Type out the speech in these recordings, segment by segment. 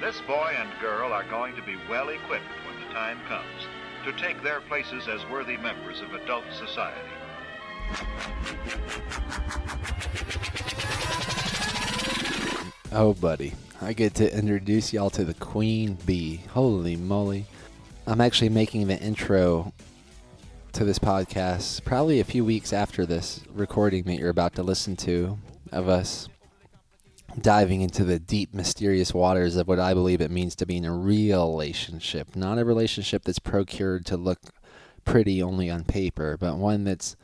This boy and girl are going to be well equipped when the time comes to take their places as worthy members of adult society. Oh, buddy. I get to introduce y'all to the Queen Bee. Holy moly. I'm actually making the intro to this podcast probably a few weeks after this recording that you're about to listen to of us diving into the deep, mysterious waters of what I believe it means to be in a real relationship. Not a relationship that's procured to look pretty only on paper, but one that's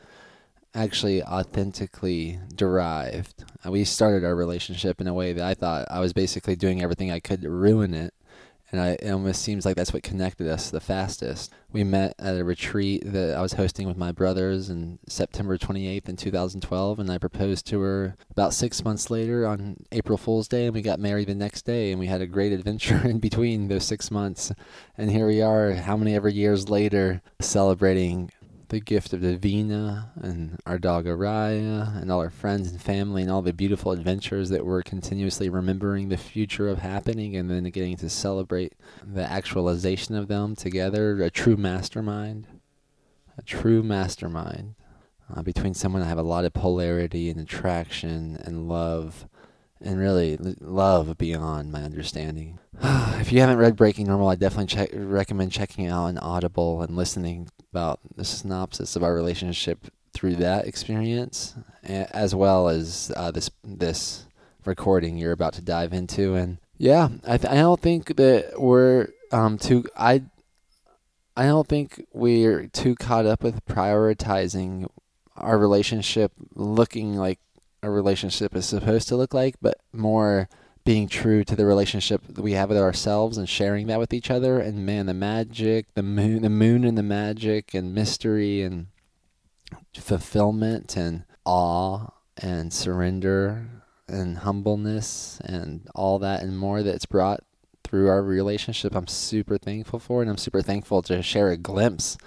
actually authentically derived. Uh, We started our relationship in a way that I thought I was basically doing everything I could to ruin it. And I, it almost seems like that's what connected us the fastest. We met at a retreat that I was hosting with my brothers in September 28th in 2012, and I proposed to her about six months later on April Fool's Day, and we got married the next day, and we had a great adventure in between those six months. And here we are, how many ever years later, celebrating the gift of Davina and our dog Araya and all our friends and family and all the beautiful adventures that we're continuously remembering the future of happening and then getting to celebrate the actualization of them together. A true mastermind. A true mastermind. Uh, between someone I have a lot of polarity and attraction and love and really love beyond my understanding. if you haven't read Breaking Normal, I definitely check, recommend checking out on Audible and listening about the synopsis of our relationship through that experience, as well as uh, this this recording you're about to dive into. And yeah, I th- I don't think that we're um too I I don't think we're too caught up with prioritizing our relationship looking like a relationship is supposed to look like, but more being true to the relationship that we have with ourselves and sharing that with each other. And man, the magic, the moon, the moon, and the magic, and mystery, and fulfillment, and awe, and surrender, and humbleness, and all that and more that's brought through our relationship. I'm super thankful for, and I'm super thankful to share a glimpse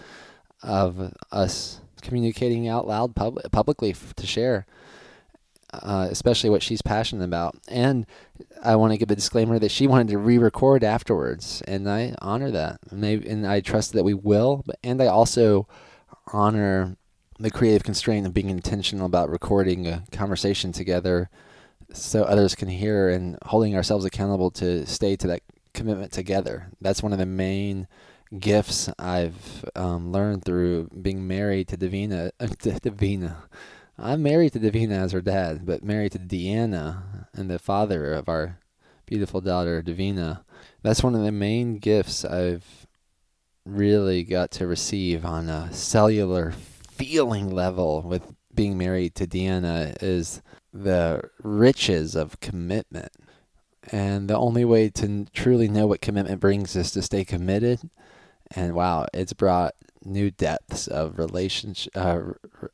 of us communicating out loud pub- publicly f- to share uh, especially what she's passionate about. And I want to give a disclaimer that she wanted to re-record afterwards, and I honor that. Maybe, and I trust that we will. But and I also honor the creative constraint of being intentional about recording a conversation together, so others can hear, and holding ourselves accountable to stay to that commitment together. That's one of the main gifts I've um, learned through being married to Davina. Uh, Davina. I'm married to Davina as her dad, but married to Diana and the father of our beautiful daughter, Davina. That's one of the main gifts I've really got to receive on a cellular feeling level with being married to Diana is the riches of commitment. And the only way to truly know what commitment brings is to stay committed. And wow, it's brought new depths of relationship, uh,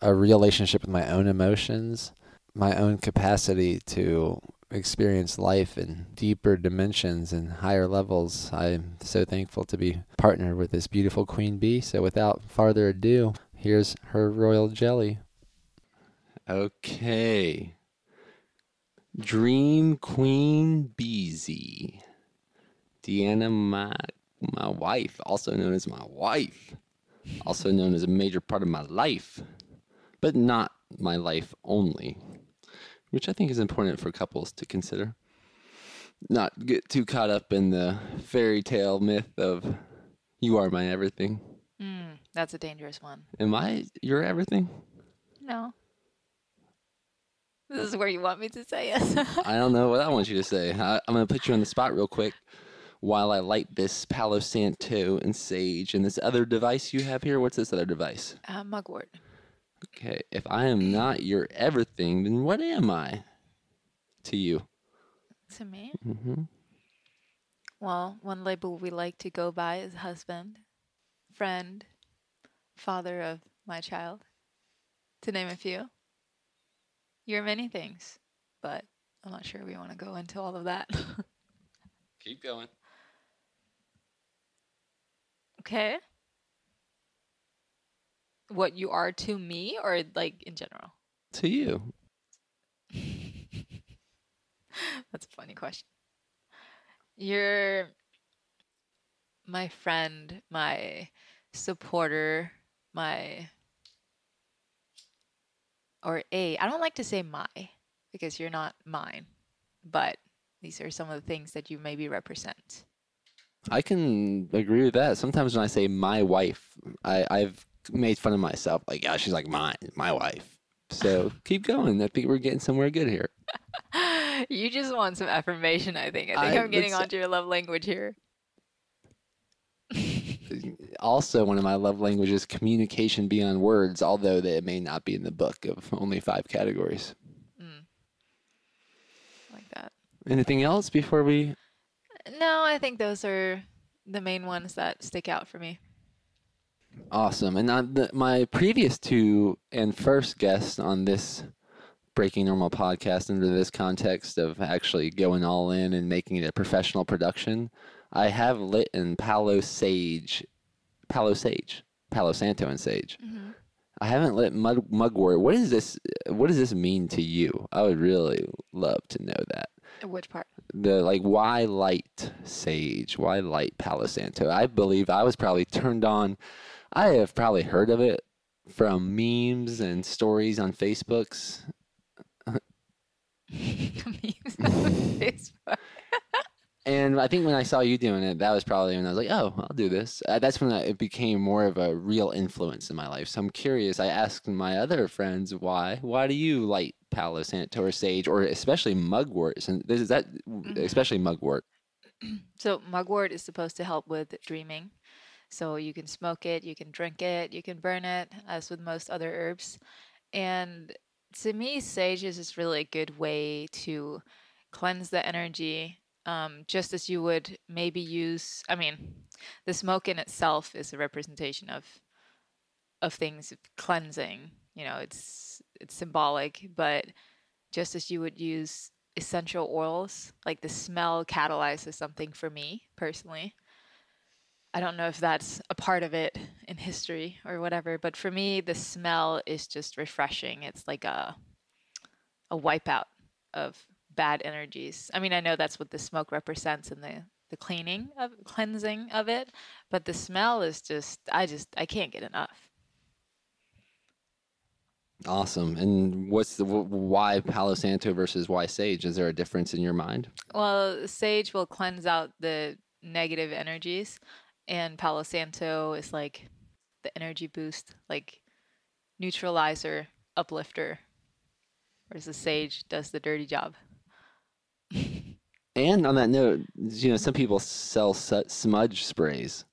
a relationship with my own emotions, my own capacity to experience life in deeper dimensions and higher levels. I'm so thankful to be partnered with this beautiful queen bee. So without further ado, here's her royal jelly. Okay. Dream Queen Beezy. Diana, my my wife, also known as my wife, also known as a major part of my life, but not my life only, which I think is important for couples to consider. Not get too caught up in the fairy tale myth of you are my everything. Mm, that's a dangerous one. Am I your everything? No. This is where you want me to say it. I don't know what I want you to say. I, I'm going to put you on the spot real quick while I light this Palo Santo and sage and this other device you have here. What's this other device? uh, mugwort. Okay, if I am not your everything, then what am I to you? To me? Mm-hmm. Well, one label we like to go by is husband, friend, father of my child, to name a few. You're many things, but I'm not sure we want to go into all of that. Keep going. Okay. What you are to me, or like in general? To you. That's a funny question. You're my friend, my supporter, my or a. I don't like to say my because you're not mine, but these are some of the things that you maybe represent. I can agree with that. Sometimes when I say my wife, I, I've made fun of myself. Like, yeah, she's like mine, my wife. So keep going. I think we're getting somewhere good here. you just want some affirmation, I think. I think I, am getting onto your love language here. also, one of my love languages, communication beyond words, although that it may not be in the book of only five categories. Mm. Like that. Anything else before we? No, I think those are the main ones that stick out for me. Awesome. And uh, the, my previous two and first guests on this Breaking Normal podcast under this context of actually going all in and making it a professional production, I have lit in Palo Sage, Palo Sage, Palo Santo and Sage. Mm-hmm. I haven't lit mud, mugwort. What is this? What does this mean to you? I would really love to know that. Which part? The like why light sage? Why light Palo Santo? I believe I was probably turned on. I have probably heard of it from memes and stories on Facebooks. memes on Facebook. And I think when I saw you doing it, that was probably when I was like, "Oh, I'll do this." Uh, that's when I, it became more of a real influence in my life. So I'm curious. I asked my other friends why. Why do you light Palo Santo or sage, or especially mugwort? And this is that, mm-hmm. especially mugwort. So mugwort is supposed to help with dreaming. So you can smoke it, you can drink it, you can burn it, as with most other herbs. And to me, sage is just really a good way to cleanse the energy um, just as you would maybe use i mean the smoke in itself is a representation of of things cleansing you know it's it's symbolic but just as you would use essential oils like the smell catalyzes something for me personally. I don't know if that's a part of it in history or whatever but for me the smell is just refreshing. It's like a a wipeout of bad energies. I mean, I know that's what the smoke represents in the the cleaning of cleansing of it, but the smell is just I just I can't get enough. Awesome. And what's the why Palo Santo versus why sage? Is there a difference in your mind? Well, sage will cleanse out the negative energies, and Palo Santo is like the energy boost, like neutralizer, uplifter, whereas the sage does the dirty job. And on that note, you know, some people sell smudge sprays.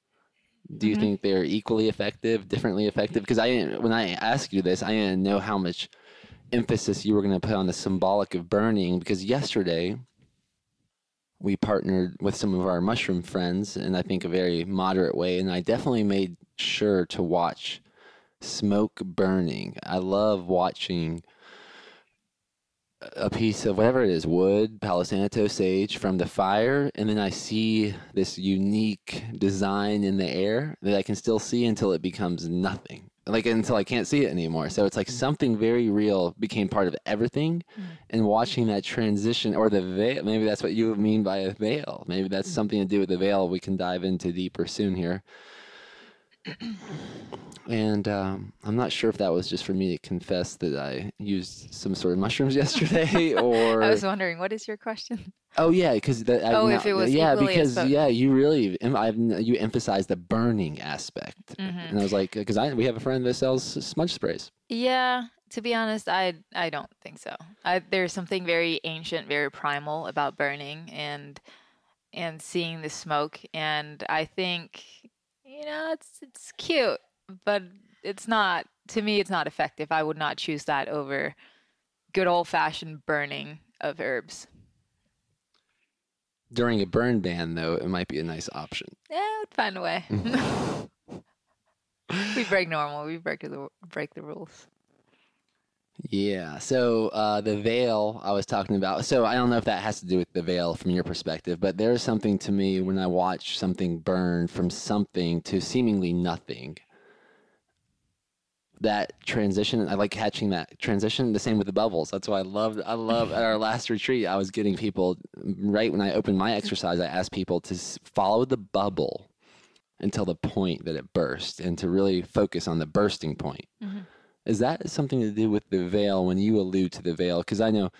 Do you mm-hmm. think they're equally effective, differently effective? Because I, when I asked you this, I didn't know how much emphasis you were going to put on the symbolic of burning. Because yesterday, we partnered with some of our mushroom friends in I think a very moderate way, and I definitely made sure to watch smoke burning. I love watching a piece of whatever it is wood palo santo sage from the fire and then i see this unique design in the air that i can still see until it becomes nothing like until i can't see it anymore so it's like mm. something very real became part of everything mm. and watching that transition or the veil maybe that's what you mean by a veil maybe that's mm. something to do with the veil we can dive into deeper soon here and um, I'm not sure if that was just for me to confess that I used some sort of mushrooms yesterday, or I was wondering what is your question. Oh yeah, because oh, if it was yeah, because yeah, you really I've, you emphasize the burning aspect, mm-hmm. and I was like, because I we have a friend that sells smudge sprays. Yeah, to be honest, I I don't think so. I, there's something very ancient, very primal about burning and and seeing the smoke, and I think you know it's it's cute but it's not to me it's not effective. I would not choose that over good old fashioned burning of herbs. During a burn ban though, it might be a nice option. Yeah, would find a way. we break normal. We break the break the rules. Yeah. So uh, the veil I was talking about. So I don't know if that has to do with the veil from your perspective, but there's something to me when I watch something burn from something to seemingly nothing that transition. I like catching that transition. The same with the bubbles. That's why I love. I love at our last retreat. I was getting people right when I opened my exercise. I asked people to follow the bubble until the point that it burst, and to really focus on the bursting point. Mhm. Is that something to do with the veil when you allude to the veil? Because I know,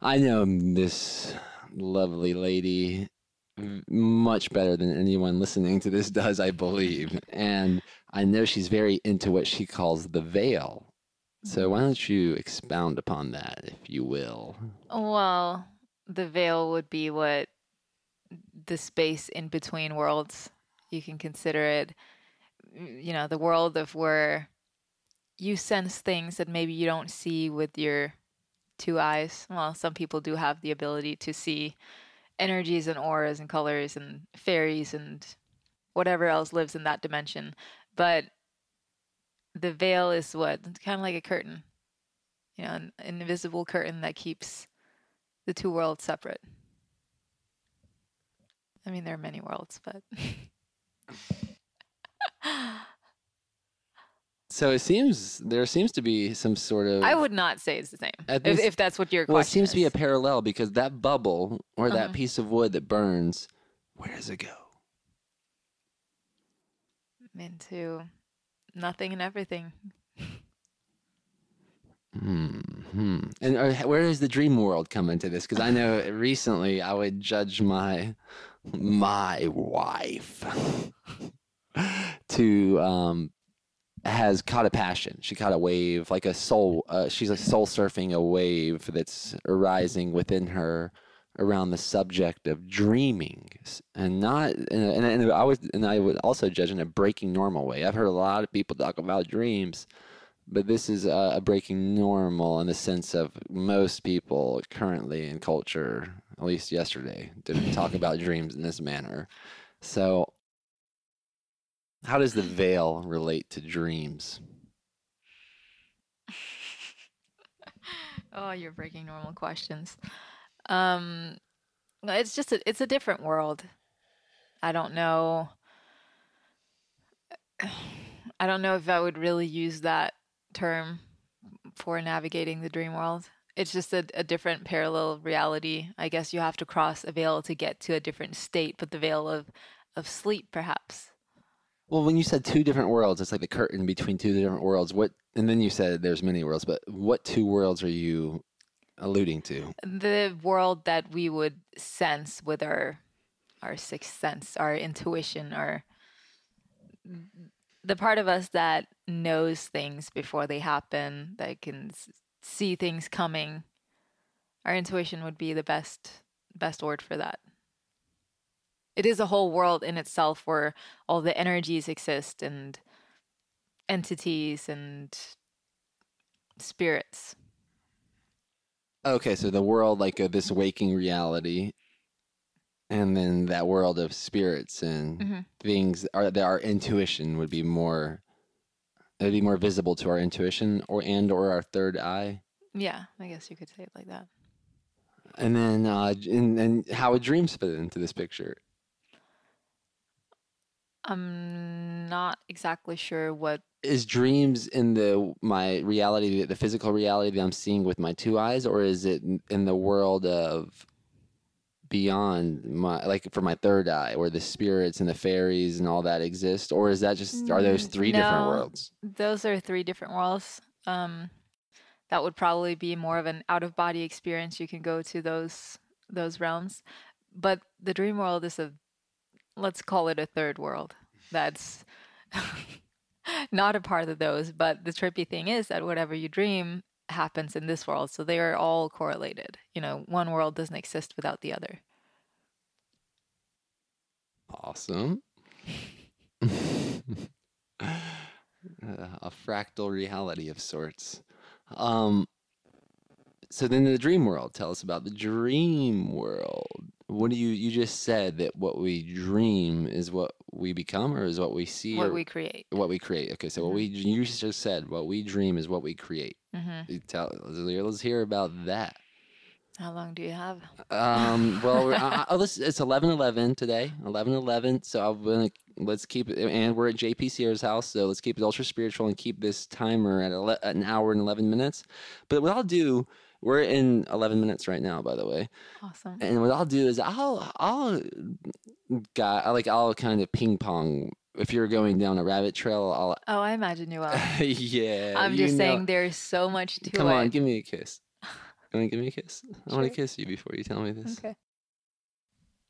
I know this lovely lady much better than anyone listening to this does, I believe. And I know she's very into what she calls the veil. So why don't you expound upon that, if you will? Well, the veil would be what the space in between worlds. You can consider it, you know, the world of where you sense things that maybe you don't see with your two eyes. Well, some people do have the ability to see energies and auras and colors and fairies and whatever else lives in that dimension. But the veil is what? It's kind of like a curtain, you know, an invisible curtain that keeps the two worlds separate. I mean, there are many worlds, but So it seems there seems to be some sort of I would not say it's the same. If, this- if that's what your well, it question seems to be a parallel because that bubble or that Uh-huh. piece of wood that burns, where does it go? into nothing and everything. Hmm. And uh, where does the dream world come into this? Because I know recently I would judge my my wife to um has caught a passion. She caught a wave, like a soul. Uh, she's like soul surfing a wave that's arising within her around the subject of dreaming, and not. And, and, and I was, and I would also judge in a breaking normal way. I've heard a lot of people talk about dreams, but this is a, a breaking normal in the sense of most people currently in culture, at least yesterday, didn't talk about dreams in this manner. So, how does the veil relate to dreams? Oh, you're breaking normal questions. Um, it's just a, it's a different world. I don't know. I don't know if I would really use that term for navigating the dream world. It's just a, a different parallel reality. I guess you have to cross a veil to get to a different state, but the veil of of sleep, perhaps. Well, when you said two different worlds, it's like the curtain between two different worlds. What? And then you said there's many worlds, but what two worlds are you alluding to? the world that we would sense with our our sixth sense, our intuition, our the part of us that knows things before they happen, that can see things coming. Our intuition would be the best best word for that. It is a whole world in itself where all the energies exist and entities and spirits. Okay, so the world like uh, this waking reality, and then that world of spirits and Mhm. things are that our intuition would be more. It would be more visible to our intuition, or and or our third eye, Yeah, I guess you could say it like that. and then uh, and, and how would dreams fit into this picture? I'm not exactly sure what. is dreams in the my reality the physical reality that i'm seeing with my two eyes or is it in- the world of beyond my like for my third eye where the spirits and the fairies and all that exist or is that just are those Mm, three different worlds Those are three different worlds. Um, that would probably be more of an out of body experience. You can go to those those realms, but the dream world is a let's call it a third world. That's not a part of those. But the trippy thing is that whatever you dream happens in this world, so they are all correlated. You know, one world doesn't exist without the other. awesome a fractal reality of sorts um so then the dream world tell us about the dream world what do you you just said that what we dream is what we become or is what we see What we create. what we create okay so what we you just said what we dream is what we create hmm tell let's hear about that How long do you have? Um, well, uh, oh, this, it's eleven eleven today. Eleven eleven. So I'm gonna let's keep it, and we're at JP Sears' house. So let's keep it ultra spiritual and keep this timer at, ele- at an hour and eleven minutes. But what I'll do, we're in eleven minutes right now, by the way. Awesome. And what I'll do is I'll I'll got like I'll kind of ping pong. If you're going down a rabbit trail, I'll Oh, I imagine you will. yeah. I'm just know- saying there's so much to Come it. on, give me a kiss. You want to give me a kiss? I want to kiss you before you tell me this. Okay.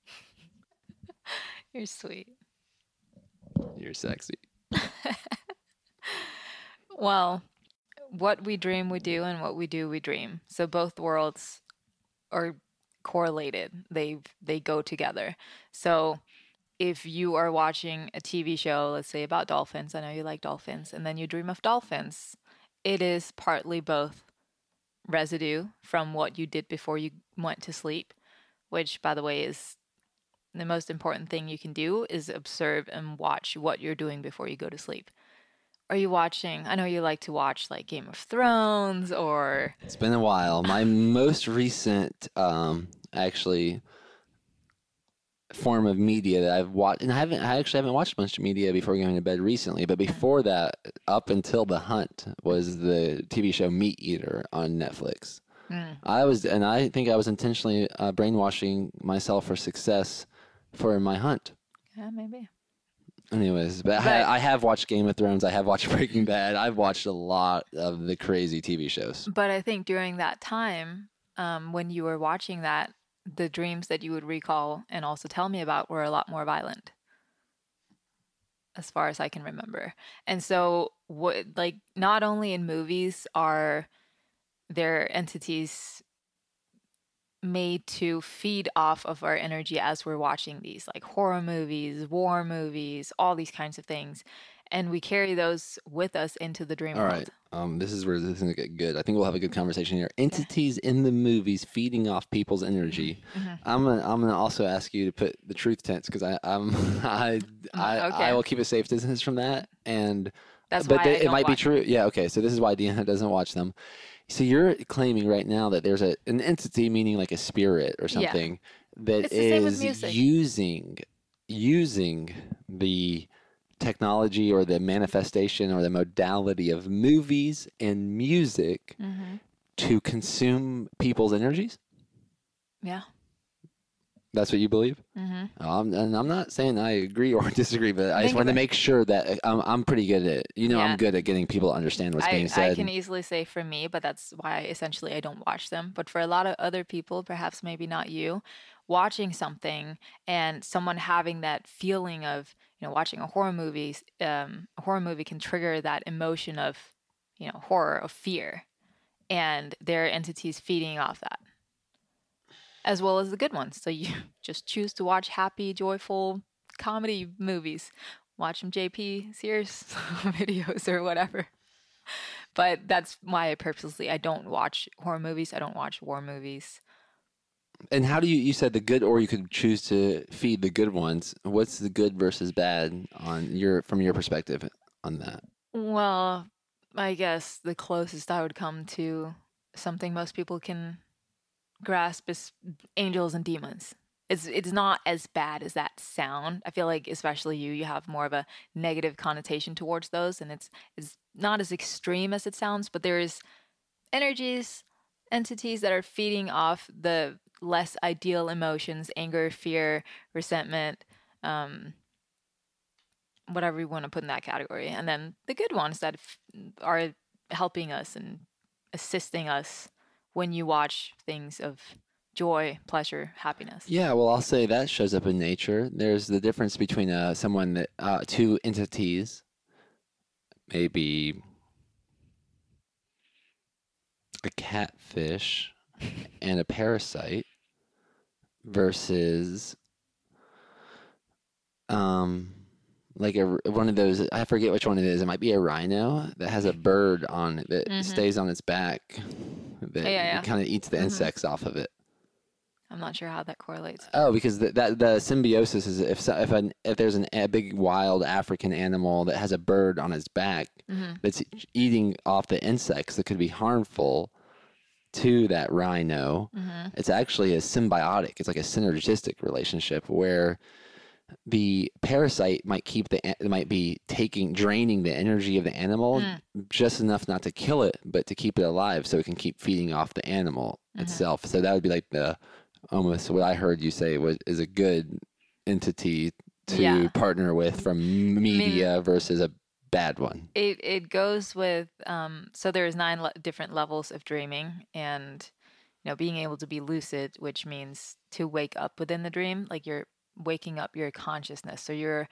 You're sweet. You're sexy. Well, what we dream we do and what we do we dream. So both worlds are correlated. They they go together. So if you are watching a TV show, let's say about dolphins, I know you like dolphins, and then you dream of dolphins, it is partly both residue from what you did before you went to sleep, which by the way is the most important thing you can do is observe and watch what you're doing before you go to sleep. Are you watching? I know you like to watch like Game of Thrones or It's been a while. My most recent, um, actually, form of media that I've watched, and I haven't, I actually haven't watched much media before going to bed recently. But before that, up until The Hunt, was the TV show Meat Eater on Netflix. Mm. I was, and I think I was intentionally uh, brainwashing myself for success for my hunt. yeah, maybe. Anyways, but, I, But- ha- I have watched Game of Thrones. I have watched Breaking Bad. I've watched a lot of the crazy TV shows. But I think during that time, um, when you were watching that, the dreams that you would recall and also tell me about were a lot more violent, as far as I can remember. And so, what like not only in movies are there entities made to feed off of our energy as we're watching these, like horror movies, war movies, all these kinds of things, and we carry those with us into the dream All world. right. Um, this is where this is gonna get good. I think we'll have a good conversation here. Entities in the movies feeding off people's energy. Mhm. I'm gonna I'm gonna also ask you to put the truth tense because I I'm I I, Okay. I will keep a safe distance from that and That's but why they- it might be true. Yeah. Okay. So this is why Diana doesn't watch them. So you're claiming right now that there's a an entity, meaning like a spirit or something, that It's the same with is music. using using the technology or the manifestation or the modality of movies and music hmm to consume people's energies. Yeah. That's what you believe. hmm Um, and I'm not saying I agree or disagree, but I just want to make sure that uh, I'm, I'm pretty good at You know, Yeah. I'm good at getting people to understand what's I, being said. I can easily say for me, but that's why essentially I don't watch them. But for a lot of other people, perhaps maybe not you, watching something and someone having that feeling of, you know, watching a horror movie, um, a horror movie can trigger that emotion of, you know, horror, of fear. And there are entities feeding off that, as well as the good ones. So you just choose to watch happy, joyful comedy movies. Watch some JP Sears videos or whatever. But that's why I purposely I don't watch horror movies. I don't watch war movies. And how do you? You said the good, or you could choose to feed the good ones. What's the good versus bad on your from your perspective on that? Well, I guess the closest I would come to something most people can grasp is angels and demons. It's it's not as bad as that sound. I feel like especially you you have more of a negative connotation towards those and it's it's not as extreme as it sounds, but there is energies, entities that are feeding off the less ideal emotions, anger, fear, resentment, um whatever you want to put in that category. And then the good ones that f- are helping us and assisting us when you watch things of joy, pleasure, happiness. Yeah, well, I'll say that shows up in nature. There's the difference between uh, someone that uh, two entities, maybe a catfish and a parasite, versus um like a one of those I forget which one it is. It might be a rhino that has a bird on it that Mhm. stays on its back that yeah, yeah. kind of eats the Mhm. insects off of it. I'm not sure how that correlates. Oh, because the, that the symbiosis is if so, if an if there's an, a big wild African animal that has a bird on its back hmm that's eating off the insects that could be harmful, to that rhino, hmm it's actually a symbiotic. It's like a synergistic relationship where the parasite might keep the might be taking draining the energy of the animal Mm. just enough not to kill it, but to keep it alive, so it can keep feeding off the animal Mhm. itself. So that would be like the almost what I heard you say was is a good entity to Yeah. partner with from media versus a bad one. It it goes with um. So there's nine le- different levels of dreaming, and you know, being able to be lucid, which means to wake up within the dream, like you're waking up your consciousness. So your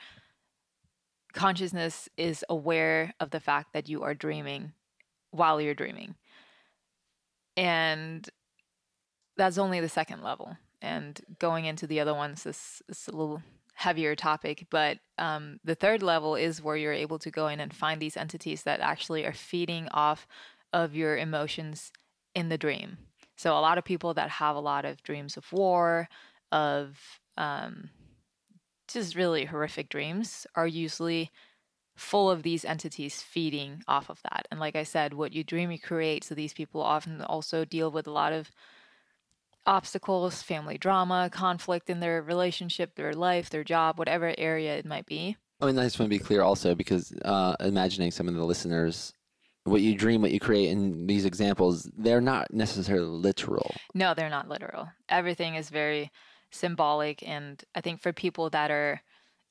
consciousness is aware of the fact that you are dreaming while you're dreaming. And that's only the second level. And going into the other ones is, is a little heavier topic. But um, the third level is where you're able to go in and find these entities that actually are feeding off of your emotions in the dream. So a lot of people that have a lot of dreams of war, of um, just really horrific dreams, are usually full of these entities feeding off of that. And like I said, what you dream, you create. So these people often also deal with a lot of obstacles, family drama, conflict in their relationship, their life, their job, whatever area it might be. I mean, I just want to be clear also because uh, imagining some of the listeners, what you dream, what you create in these examples, they're not necessarily literal. No, they're not literal. Everything is very symbolic. And I think for people that are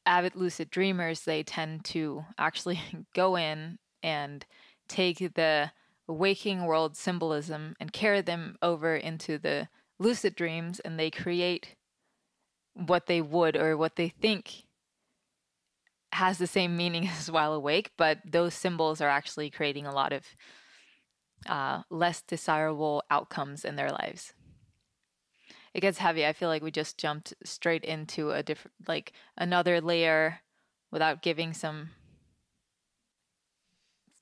avid lucid dreamers, they tend to actually go in and take the waking world symbolism and carry them over into the lucid dreams and they create what they would or what they think has the same meaning as while awake, but those symbols are actually creating a lot of uh, less desirable outcomes in their lives. It gets heavy. I feel like we just jumped straight into a different, like another layer, without giving some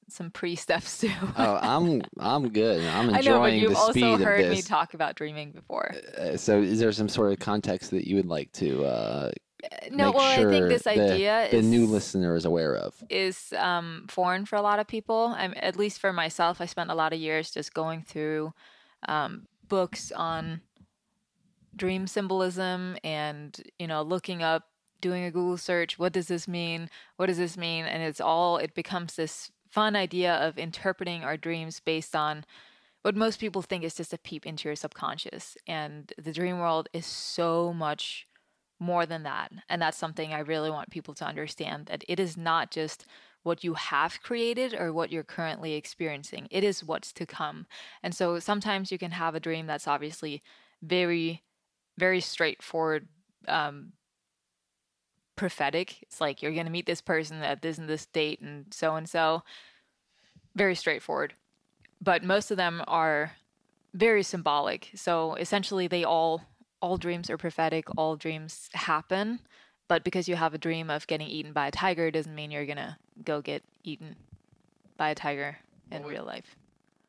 some pre steps to. Oh, I'm I'm good. I'm enjoying I know, but you've also heard me talk about dreaming before. Uh, so, is there some sort of context that you would like to uh, no, make well, I sure think this the, idea the is new listener is aware of? is um, foreign for a lot of people. I'm at least for myself. I spent a lot of years just going through um, books on dream symbolism and you know looking up, doing a Google search. What does this mean? What does this mean? And it's all it becomes this fun idea of interpreting our dreams based on what most people think is just a peep into your subconscious. And the dream world is so much more than that. And that's something I really want people to understand that it is not just what you have created or what you're currently experiencing, it is what's to come. And so sometimes you can have a dream that's obviously very, very straightforward. Um, prophetic. It's like you're going to meet this person at this and this date and so and so very straightforward. But most of them are very symbolic. So essentially they all all dreams are prophetic all dreams happen. But because you have a dream of getting eaten by a tiger doesn't mean you're gonna go get eaten by a tiger in real life.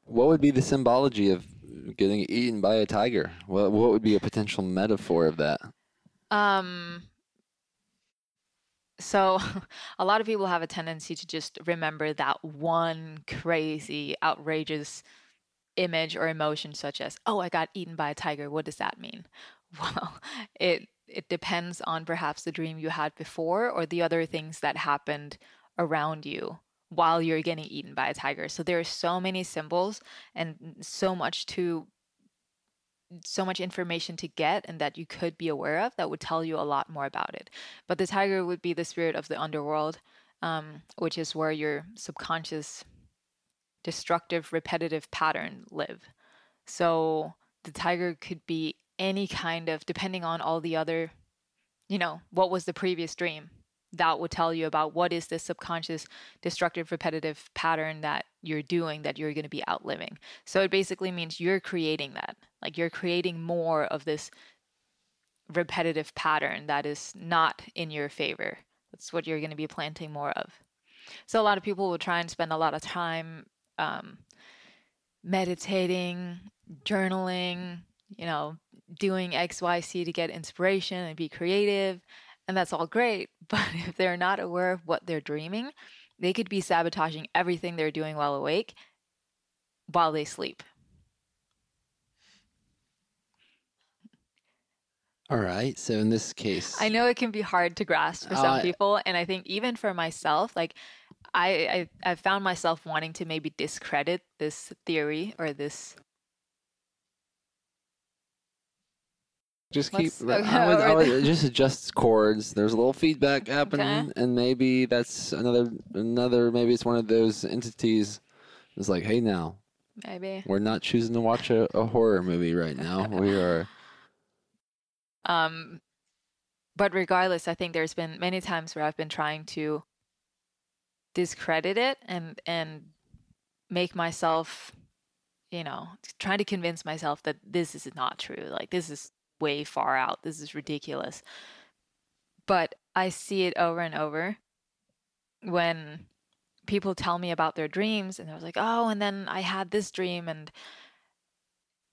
What would be the symbology of getting eaten by a tiger? What what would be a potential metaphor of that? um so a lot of people have a tendency to just remember that one crazy outrageous image or emotion such as oh i got eaten by a tiger what does that mean well it it depends on perhaps the dream you had before or the other things that happened around you while you're getting eaten by a tiger. So there are so many symbols and so much to so much information to get and that you could be aware of that would tell you a lot more about it. But the tiger would be the spirit of the underworld um, which is where your subconscious destructive repetitive pattern live. So the tiger could be any kind of depending on all the other you know what was the previous dream that will tell you about what is this subconscious destructive repetitive pattern that you're doing that you're going to be outliving. So it basically means you're creating that like you're creating more of this repetitive pattern that is not in your favor. That's what you're going to be planting more of. So a lot of people will try and spend a lot of time um, meditating journaling you know doing xyz to get inspiration and be creative and that's all great, but if they're not aware of what they're dreaming, they could be sabotaging everything they're doing while awake while they sleep. All right. So in this case, I know it can be hard to grasp for some uh, people. And I think even for myself, like I, I, I found myself wanting to maybe discredit this theory or this just keep. Okay, I would, I would just adjust chords. There's a little feedback happening, and maybe that's another another. Maybe it's one of those entities. It's like, hey, now Maybe. we're not choosing to watch a, a horror movie right now. We are. Um, but regardless, I think there's been many times where I've been trying to discredit it and and make myself, you know, trying to convince myself that this is not true. Like this is way far out. This is ridiculous. But I see it over and over when people tell me about their dreams and I was like, "Oh, and then I had this dream and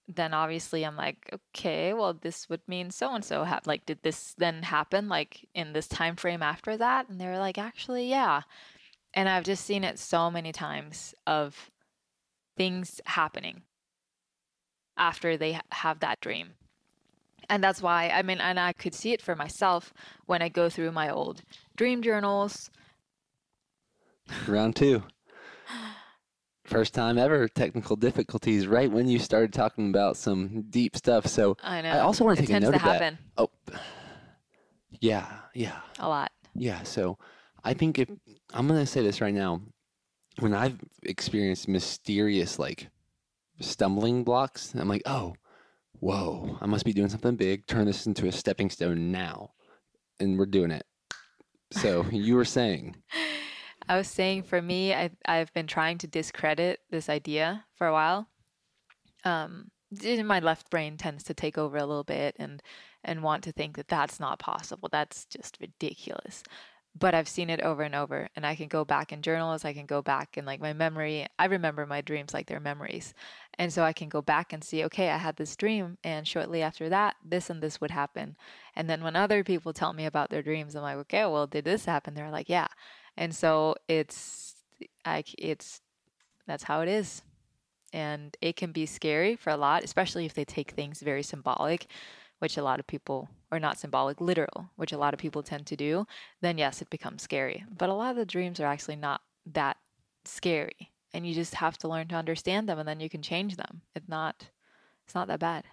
then obviously I'm like, okay, well this would mean so and so hap like did this then happen like in this time frame after that? And they were like, actually, yeah. And I've just seen it so many times of things happening after they have that dream. And that's why I mean and I could see it for myself when I go through my old dream journals. Round two. First time ever technical difficulties right when you started talking about some deep stuff. So I know. I also want to it take a note to of that. Oh, yeah, yeah, a lot. yeah. So I think if I'm gonna say this right now, when I've experienced mysterious like stumbling blocks, I'm like, oh, whoa, I must be doing something big. Turn this into a stepping stone now, and we're doing it. So you were saying, I was saying for me, I, I've been trying to discredit this idea for a while. Um, my left brain tends to take over a little bit and and want to think that that's not possible. That's just ridiculous. But I've seen it over and over, and I can go back in journals. I can go back in like my memory. I remember my dreams like they're memories, and so I can go back and see. Okay, I had this dream, and shortly after that, this and this would happen. And then when other people tell me about their dreams, I'm like, okay, well, did this happen? They're like, yeah. And so it's like it's that's how it is. And it can be scary for a lot, especially if they take things very symbolic, which a lot of people or not symbolic, literal, which a lot of people tend to do, then yes, it becomes scary. But a lot of the dreams are actually not that scary. And you just have to learn to understand them and then you can change them. It's not it's not that bad.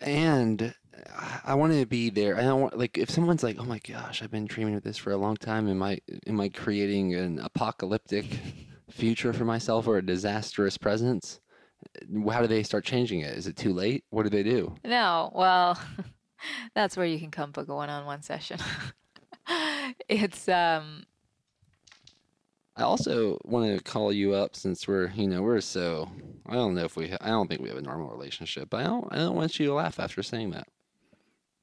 and I- I wanted to be there. I don't want like if someone's like, "Oh my gosh, I've been dreaming of this for a long time. Am I am I creating an apocalyptic future for myself or a disastrous presence?" How do they start changing it? Is it too late? What do they do? No, well, that's where you can come book a one-on-one session. it's um I also want to call you up since we're, you know, we're so. I don't know if we. I don't think we have a normal relationship, but I don't. I don't want you to laugh after saying that.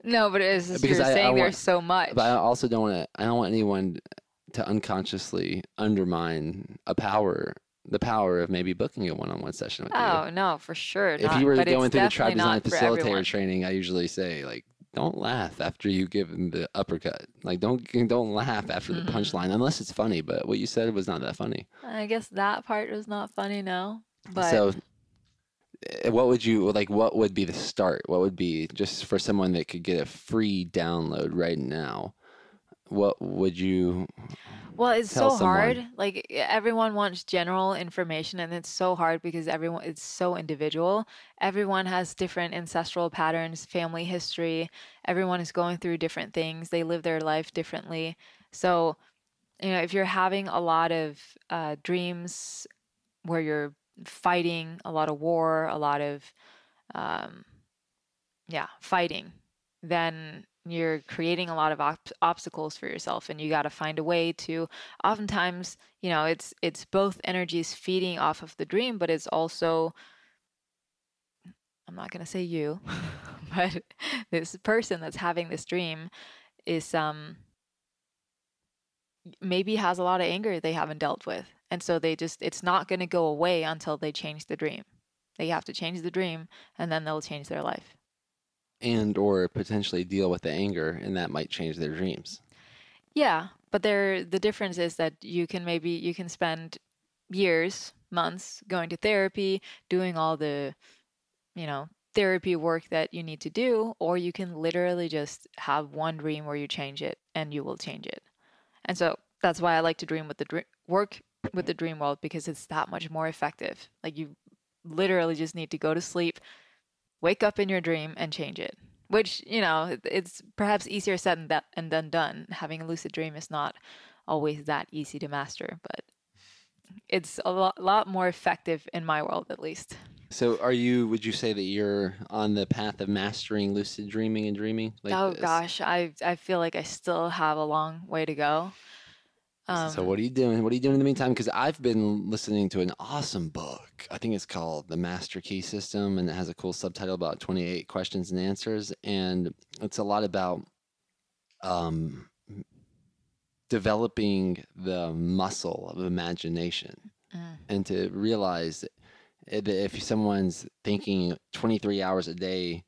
no, but it's just Because you're I- I saying want- there's so much. But I also don't want to. I don't want anyone to unconsciously undermine a power, the power of maybe booking a one-on-one session with you. oh no, for sure. if not, you were going through the tribe design facilitator training, I usually say like, don't laugh after you give them the uppercut. Like, don't don't laugh after the Mhm. punchline unless it's funny. But what you said was not that funny. I guess that part was not funny, no. But so, eh, what would you like? What would be the start? What would be just for someone that could get a free download right now? What would you? Well, it's so hard. Like everyone wants general information and it's so hard because everyone it's so individual. Everyone has different ancestral patterns, family history. Everyone is going through different things. They live their life differently. So, you know, if you're having a lot of uh, dreams where you're fighting, a lot of war, a lot of um, yeah, fighting, then you're creating a lot of op- obstacles for yourself and you got to find a way to oftentimes you know it's it's both energies feeding off of the dream but it's also i'm not going to say you but this person that's having this dream is um maybe has a lot of anger they haven't dealt with and so they just it's not going to go away until they change the dream. They have to change the dream and then they'll change their life and or potentially deal with the anger and that might change their dreams Yeah, but there the difference is that you can maybe you can spend years, months going to therapy, doing all the you know, therapy work that you need to do, or you can literally just have one dream where you change it and you will change it. And so that's why I like to dream with the dream work with the dream world because it's that much more effective. Like you literally just need to go to sleep, wake up in your dream and change it. Which, you know, it's perhaps easier said than, that, and then done. Having a lucid dream is not always that easy to master, but it's a lot, lot more effective in my world at least. So, are you? Would you say that you're on the path of mastering lucid dreaming and dreaming? Like oh this? gosh, I I feel like I still have a long way to go. Um, so, what are you doing? What are you doing in the meantime? Because I've been listening to an awesome book. I think it's called The Master Key System, and it has a cool subtitle about 28 questions and answers, and it's a lot about um, developing the muscle of imagination, mm. and to realize that if someone's thinking 23 hours a day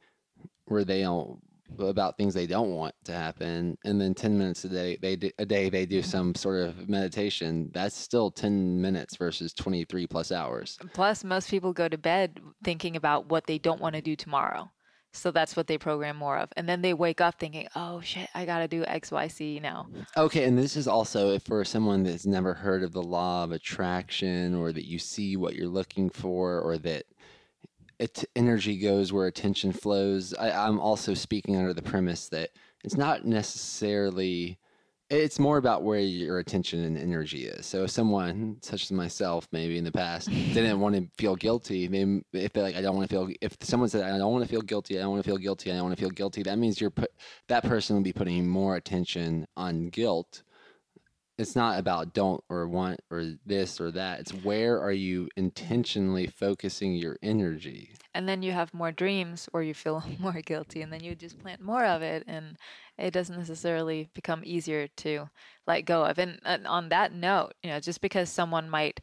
where they don't about things they don't want to happen and then 10 minutes a day they do, a day they do some sort of meditation that's still 10 minutes versus 23 plus hours plus most people go to bed thinking about what they don't want to do tomorrow so that's what they program more of. And then they wake up thinking, oh shit, I got to do XYZ now. Okay. And this is also if for someone that's never heard of the law of attraction or that you see what you're looking for or that it, energy goes where attention flows. I, I'm also speaking under the premise that it's not necessarily it's more about where your attention and energy is. So if someone, such as myself, maybe in the past, didn't want to feel guilty, maybe if they're like, I don't want to feel, if someone said, I don't want to feel guilty, I don't want to feel guilty, I don't want to feel guilty, that means you're put, that person will be putting more attention on guilt it's not about don't or want or this or that. It's where are you intentionally focusing your energy? And then you have more dreams or you feel more guilty and then you just plant more of it and it doesn't necessarily become easier to let go of. And, and on that note, you know, just because someone might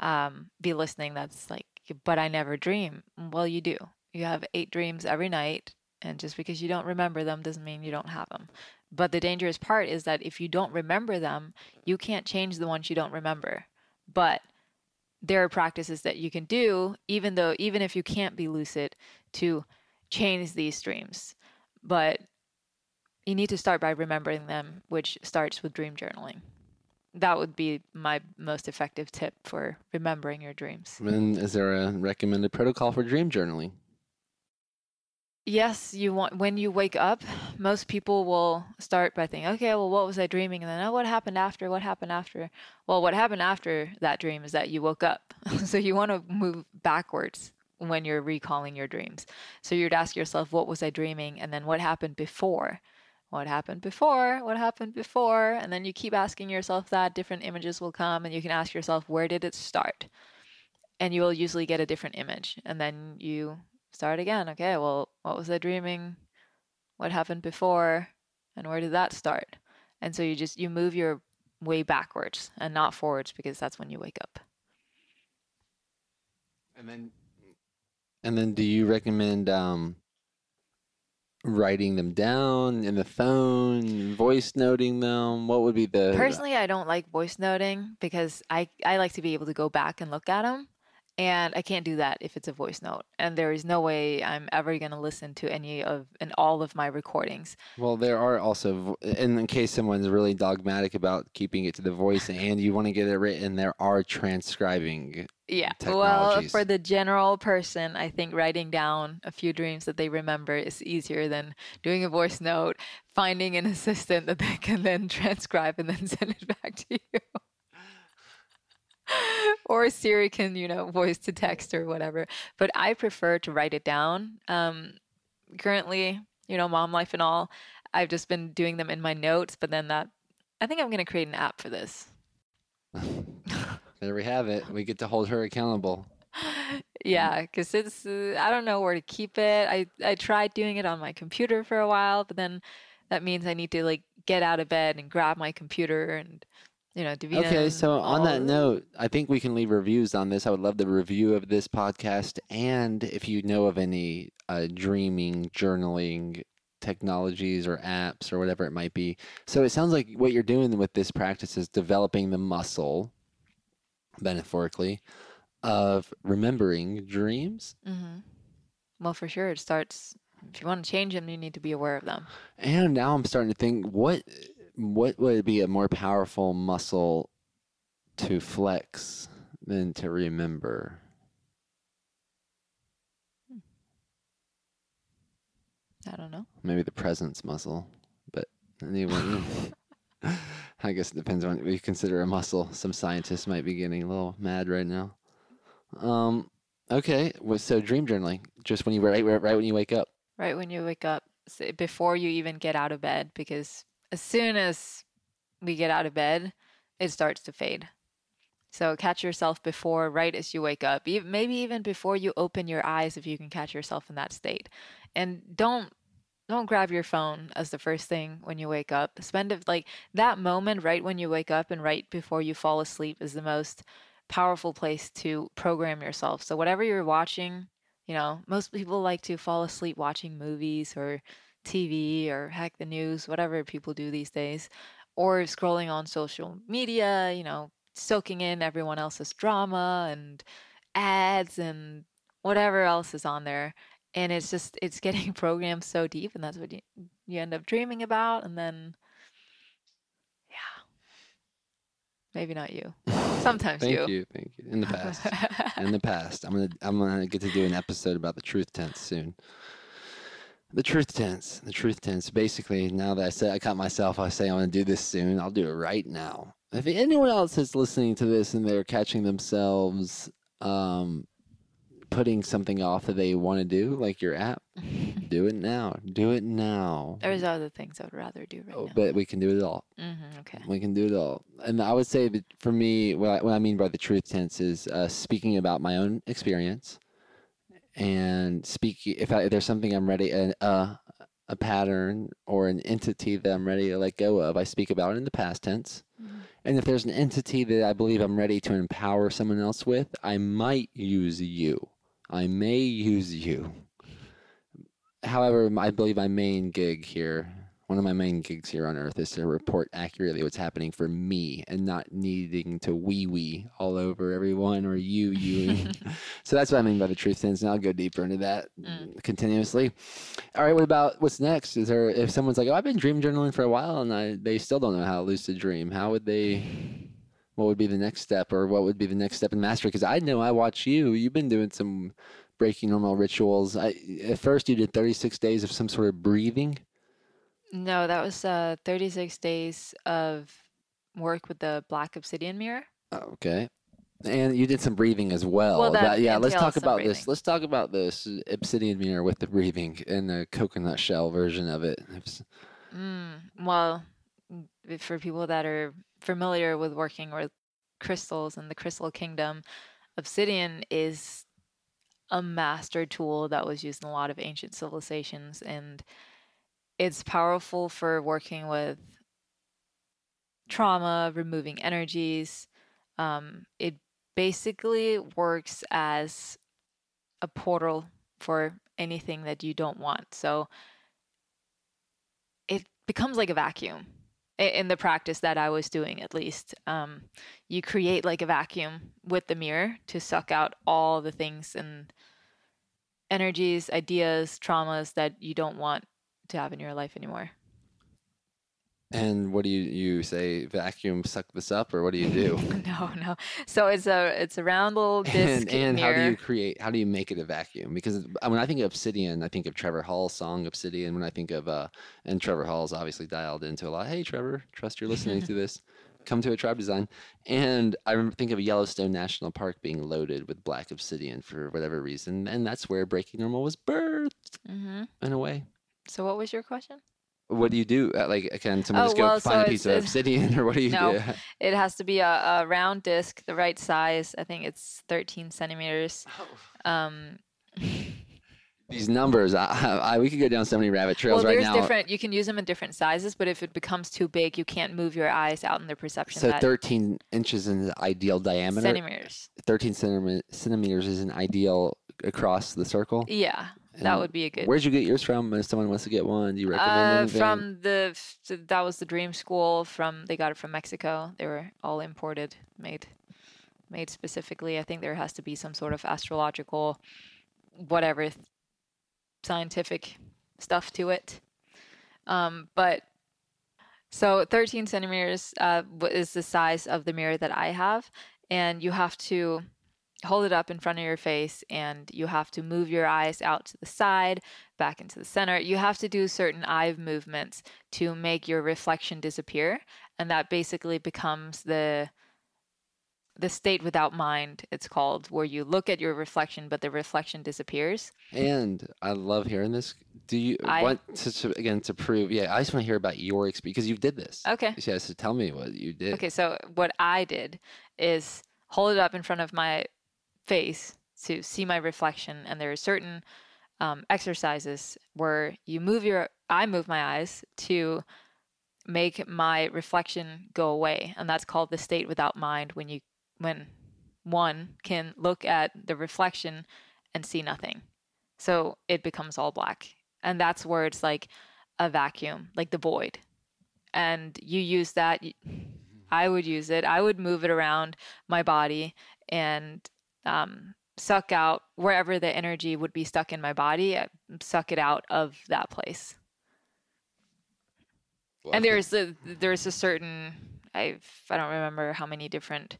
um, be listening that's like, but I never dream. Well, you do. You have eight dreams every night. And just because you don't remember them doesn't mean you don't have them. But the dangerous part is that if you don't remember them, you can't change the ones you don't remember. But there are practices that you can do, even though, even if you can't be lucid, to change these dreams. But you need to start by remembering them, which starts with dream journaling. That would be my most effective tip for remembering your dreams. And is there a recommended protocol for dream journaling? Yes, you want when you wake up, most people will start by thinking, okay, well, what was I dreaming? And then, oh, what happened after? What happened after? Well, what happened after that dream is that you woke up. so you want to move backwards when you're recalling your dreams. So you'd ask yourself, what was I dreaming? And then what happened before? What happened before? What happened before? And then you keep asking yourself that. Different images will come, and you can ask yourself, where did it start? And you will usually get a different image. And then you start again. Okay, well, what was I dreaming? What happened before? And where did that start? And so you just you move your way backwards and not forwards because that's when you wake up. And then and then do you recommend um writing them down in the phone, voice noting them? What would be the Personally, I don't like voice noting because I I like to be able to go back and look at them. And I can't do that if it's a voice note. And there is no way I'm ever going to listen to any of and all of my recordings. Well, there are also, in case someone's really dogmatic about keeping it to the voice and you want to get it written, there are transcribing. Yeah. Well, for the general person, I think writing down a few dreams that they remember is easier than doing a voice note, finding an assistant that they can then transcribe and then send it back to you. or Siri can, you know, voice to text or whatever. But I prefer to write it down. Um, currently, you know, mom life and all, I've just been doing them in my notes, but then that, I think I'm going to create an app for this. there we have it. We get to hold her accountable. yeah, because it's, uh, I don't know where to keep it. I, I tried doing it on my computer for a while, but then that means I need to like get out of bed and grab my computer and you know, Davina. Okay, so on that note, I think we can leave reviews on this. I would love the review of this podcast, and if you know of any uh, dreaming, journaling technologies or apps or whatever it might be. So it sounds like what you're doing with this practice is developing the muscle, metaphorically, of remembering dreams. Mm-hmm. Well, for sure, it starts. If you want to change them, you need to be aware of them. And now I'm starting to think what what would be a more powerful muscle to flex than to remember? I don't know. Maybe the presence muscle, but anyway, I guess it depends on what you consider a muscle. Some scientists might be getting a little mad right now. Um, okay, well, so dream journaling, just when you right, right right when you wake up. Right when you wake up, before you even get out of bed, because as soon as we get out of bed, it starts to fade. So catch yourself before, right as you wake up, maybe even before you open your eyes, if you can catch yourself in that state. And don't don't grab your phone as the first thing when you wake up. Spend it like that moment right when you wake up and right before you fall asleep is the most powerful place to program yourself. So whatever you're watching, you know, most people like to fall asleep watching movies or TV or hack the news, whatever people do these days, or scrolling on social media, you know, soaking in everyone else's drama and ads and whatever else is on there. And it's just it's getting programmed so deep and that's what you you end up dreaming about and then yeah. Maybe not you. Sometimes Thank you. you, thank you. In the past, in the past, I'm gonna I'm gonna get to do an episode about the truth tense soon. The truth tense, the truth tense. Basically, now that I said I caught myself, I say I'm going to do this soon. I'll do it right now. If anyone else is listening to this and they're catching themselves um, putting something off that they want to do, like your app, do it now. Do it now. There's other things I would rather do right Oh, now. but we can do it all. hmm okay. We can do it all. And I would say that for me, what I, what I mean by the truth tense is uh, speaking about my own experience and speak if, I, if there's something I'm ready, a, a, a pattern or an entity that I'm ready to let go of, I speak about it in the past tense. Mhm. And if there's an entity that I believe I'm ready to empower someone else with, I might use you. I may use you. However, I believe my main gig here, one of my main gigs here on Earth, is to report accurately what's happening for me and not needing to wee wee all over everyone or you you. so that's what I mean by the truth sense, and I'll go deeper into that Mm. continuously. All right, what about what's next? Is there if someone's like, oh, I've been dream journaling for a while and I they still don't know how to lucid dream, how would they? What would be the next step, or what would be the next step in mastery? Because I know I watch you. You've been doing some breaking normal rituals. I, at first, you did 36 days of some sort of breathing. No, that was uh 36 days of work with the black obsidian mirror. Okay. And you did some breathing as well. Well, that yeah, let's talk about this. Let's talk about this obsidian mirror with the breathing and the coconut shell version of it. Mm, well, mm, for people that are familiar with working with crystals and the crystal kingdom, obsidian is a master tool that was used in a lot of ancient civilizations and it's powerful for working with trauma, removing energies. Um, it basically works as a portal for anything that you don't want. So it becomes like a vacuum in the practice that I was doing, at least. Um, you create like a vacuum with the mirror to suck out all the things and energies, ideas, traumas that you don't want to have in your life anymore. And what do you you say? Vacuum suck this up, or what do you do? no, no. So it's a it's a round little disc and and how do you create? How do you make it a vacuum? Because when I think of Obsidian, I think of Trevor Hall's song Obsidian. When I think of uh, and Trevor Hall's obviously dialed into a lot. Hey, Trevor, trust you're listening to this. Come to a tribe design, and I remember think of Yellowstone National Park being loaded with black obsidian for whatever reason, and that's where Breaking Normal was birthed hmm in a way. So what was your question? What do you do? Uh, Like, can someone Oh, just go well, find so a piece of obsidian, or what do you No. do? It has to be a, a round disc, the right size. I think it's 13 centimeters. Um, These numbers, I, I, we could go down so many rabbit trails well, right there's now. different. You can use them in different sizes, but if it becomes too big, you can't move your eyes out in the perception So that 13 inches in the ideal diameter. centimeters. 13 centimeters is an ideal across the circle. Yeah, that would be a good. Where'd you get yours from? If someone wants to get one, do you recommend Uh, anything? from the that was the Dream School. From they got it from Mexico. They were all imported, made, made specifically. I think there has to be some sort of astrological, whatever scientific stuff to it. Um, but so 13 centimeters uh, is the size of the mirror that I have, and you have to hold it up in front of your face and you have to move your eyes out to the side, back into the center. You have to do certain eye movements to make your reflection disappear, and that basically becomes the the state without mind it's called where you look at your reflection but the reflection disappears And I love hearing this. Do you I- want to, to again to prove? Yeah, I just want to hear about your experience because you did this. okay Yeah, so tell me what you did. Okay, so what I did is hold it up in front of my face to see my reflection, and there are certain um, exercises where you move your, I move my eyes to make my reflection go away, and that's called the state without mind. When you, when one can look at the reflection and see nothing, so it becomes all black, and that's where it's like a vacuum, like the void, and you use that. I would use it. I would move it around my body and um, suck out wherever the energy would be stuck in my body, uh, suck it out of that place. Well, And there's a, there's a certain I I don't remember how many different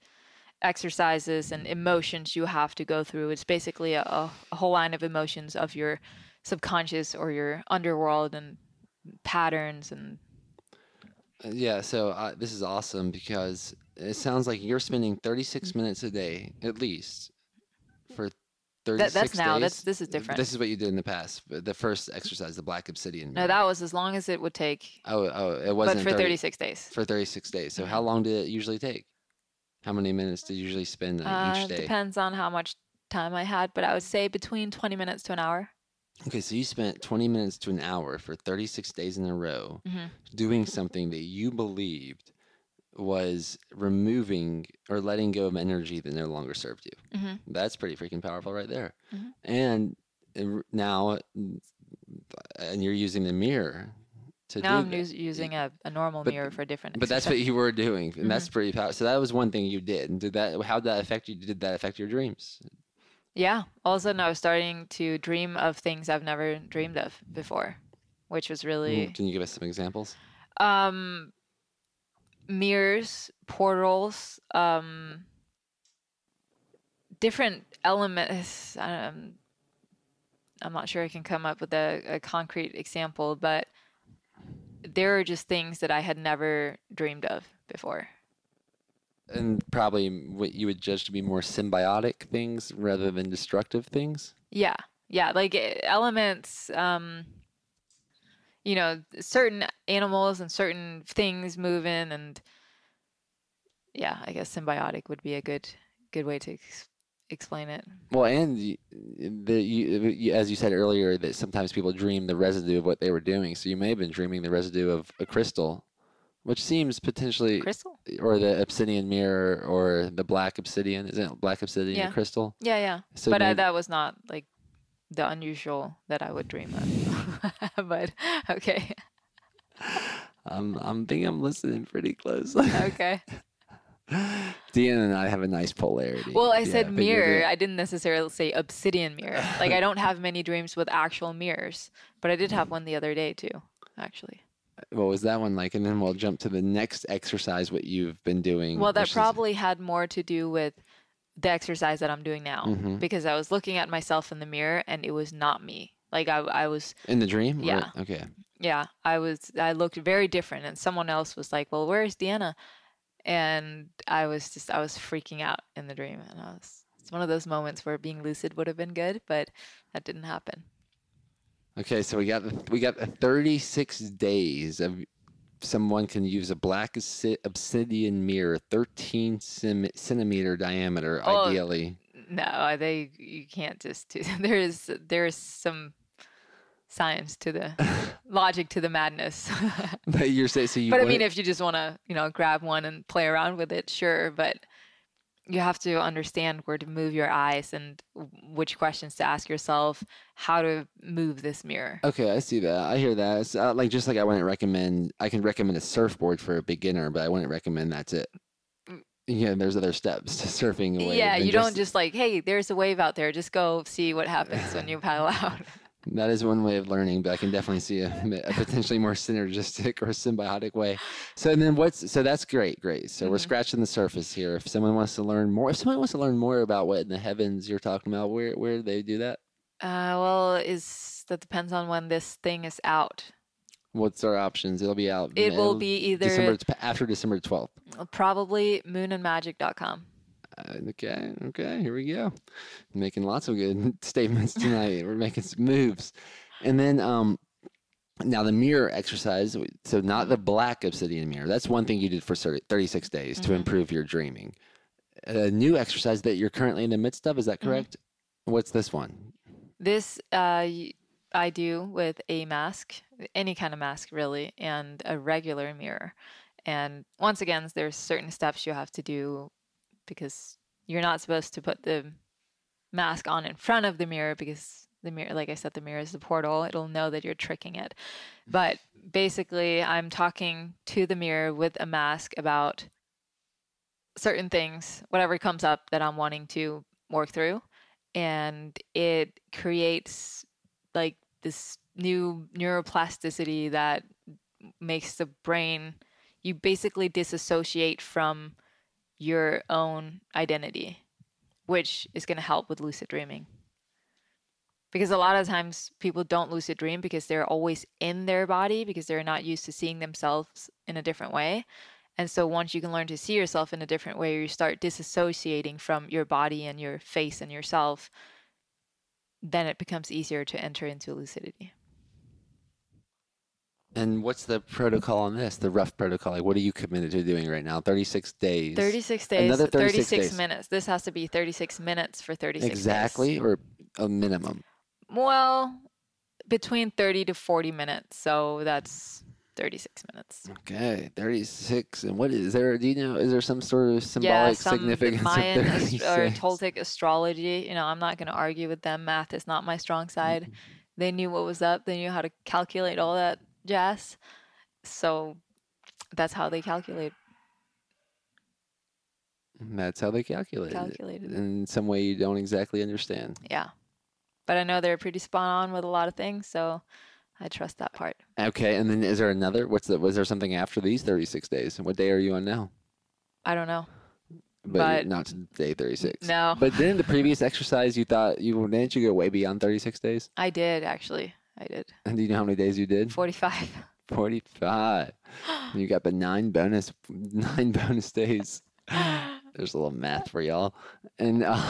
exercises and emotions you have to go through. It's basically a, a, whole line of emotions of your subconscious or your underworld and patterns and Uh, Yeah, so uh, this is awesome because it sounds like you're spending 36 minutes a day at least for 36 that, that's now days. that's this is different. This is what you did in the past. The first exercise, the black obsidian. no, that was as long as it would take, Oh, oh, it wasn't for 30 36 days. for 36 days. So how long did it usually take? How many minutes did you usually spend uh, each day? depends on how much time I had, but I would say between 20 minutes to an hour. Okay, so you spent 20 minutes to an hour for 36 days in a row Mhm. doing something that you believed was removing or letting go of energy that no longer served you. Mhm. That's pretty freaking powerful right there. Mhm. And uh, now, mm, and you're using the mirror to Now do I'm that. using a, a normal but- mirror for different. But that's what you were doing, and Mm-hmm. that's pretty powerful. So that was one thing you did. And did that? How did that affect you? Did that affect your dreams? Yeah. All of a sudden, I was starting to dream of things I've never dreamed of before, which was really Can you give us some examples? um, mirrors, portals, um, different elements. Um, I'm not sure I can come up with a, a concrete example, but there are just things that I had never dreamed of before. And probably what you would judge to be more symbiotic things rather than destructive things. Yeah, yeah, like eh, elements. Um, you know, certain animals and certain things moving, and yeah, I guess symbiotic would be a good good way to ex- explain it. Well, and the, as you said earlier, that sometimes people dream the residue of what they were doing. So you may have been dreaming the residue of a crystal, which seems potentially, Crystal? or the obsidian mirror, or the black obsidian. Isn't it black obsidian Yeah. a crystal? Yeah, yeah. So but uh, I, that was not like the unusual that I would dream of. but okay, I'm, I'm thinking I'm listening pretty closely. okay. Diana and I have a nice polarity. Well, I Yeah, said mirror. I didn't necessarily say obsidian mirror. Like I don't have many dreams with actual mirrors, but I did have one the other day too, actually. Uh, what was that one like? And then we'll jump to the next exercise. What you've been doing? Well, that is- probably had more to do with the exercise that I'm doing now Mhm. because I was looking at myself in the mirror and it was not me. Like I, I was, in the dream. or- Yeah. Okay. yeah, I was, I looked very different. And someone else was like, "Well, where's Diana?" And I was just, I was freaking out in the dream, and I was. It's one of those moments where being lucid would have been good, but that didn't happen. Okay, so we got the- we got the 36 days of someone can use a black obsi- obsidian mirror, 13 cem- centimeter diameter, Oh. ideally. No, they you can't just do. There is there is some science to the logic to the madness. But you're saying so you. but I mean, if you just want to, you know, grab one and play around with it, sure. But you have to understand where to move your eyes and which questions to ask yourself, how to move this mirror. Okay, I see that. I hear that. It's uh, like just like I wouldn't recommend. I can recommend a surfboard for a beginner, but I wouldn't recommend that's it. Yeah, there's other steps to surfing. yeah, you just- don't just like, hey, there's a wave out there. Just go see what happens when you paddle out. That is one way of learning, but I can definitely see a, a potentially more synergistic or symbiotic way. So then what's so that's great, great. So we're Mhm. scratching the surface here. If someone wants to learn more, if someone wants to learn more about what in the heavens you're talking about, where where do they do that? Uh, well, is that depends on when this thing is out. What's our options? It'll be out. It will be either December after December twelfth. probably moonandmagic.com. Uh, okay, okay, here we go. Making lots of good statements tonight. We're making some moves. And then um now the mirror exercise, so not the black obsidian mirror. That's one thing you did for 30 36 days to Mhm. improve your dreaming. A new exercise that you're currently in the midst of, is that Mhm. correct? What's this one? This uh, I do with a mask, any kind of mask really, and a regular mirror. And once again, there's certain steps you have to do because you're not supposed to put the mask on in front of the mirror because the mirror, like I said, the mirror is the portal. It'll know that you're tricking it. But basically, I'm talking to the mirror with a mask about certain things, whatever comes up that I'm wanting to work through. And it creates like this new neuroplasticity that makes the brain, you basically disassociate from your own identity, which is going to help with lucid dreaming. Because a lot of times people don't lucid dream because they're always in their body because they're not used to seeing themselves in a different way. And so once you can learn to see yourself in a different way, you start disassociating from your body and your face and yourself, then it becomes easier to enter into lucidity. And what's the protocol on this? The rough protocol. Like what are you committed to doing right now? 36 days. 36 days, Another 36 36, days. minutes. This has to be 36 minutes for 36 days. Exactly or a minimum? Well, between 30 to 40 minutes. So that's 36 minutes. Okay, 36. And what is there? Do you know? Is there some sort of symbolic yeah, some significance Mayan or Toltec astrology. You know, I'm not going to argue with them. Math is not my strong side. Mm-hmm. They knew what was up. They knew how to calculate all that jazz. So that's how they calculate That's how they calculate it. calculated. it. In some way you don't exactly understand. Yeah, but I know they're pretty spot on with a lot of things. So I trust that part. Okay, and then is there another? What's the? Was there something after these 36 days? And what day are you on now? I don't know. But, But- not to day 36. No, But then the previous exercise, you thought you didn't you go way beyond 36 days? I did actually. I did. And do you know how many days you did? 45. 45. You got the nine bonus nine bonus days. There's a little math for y'all. And uh,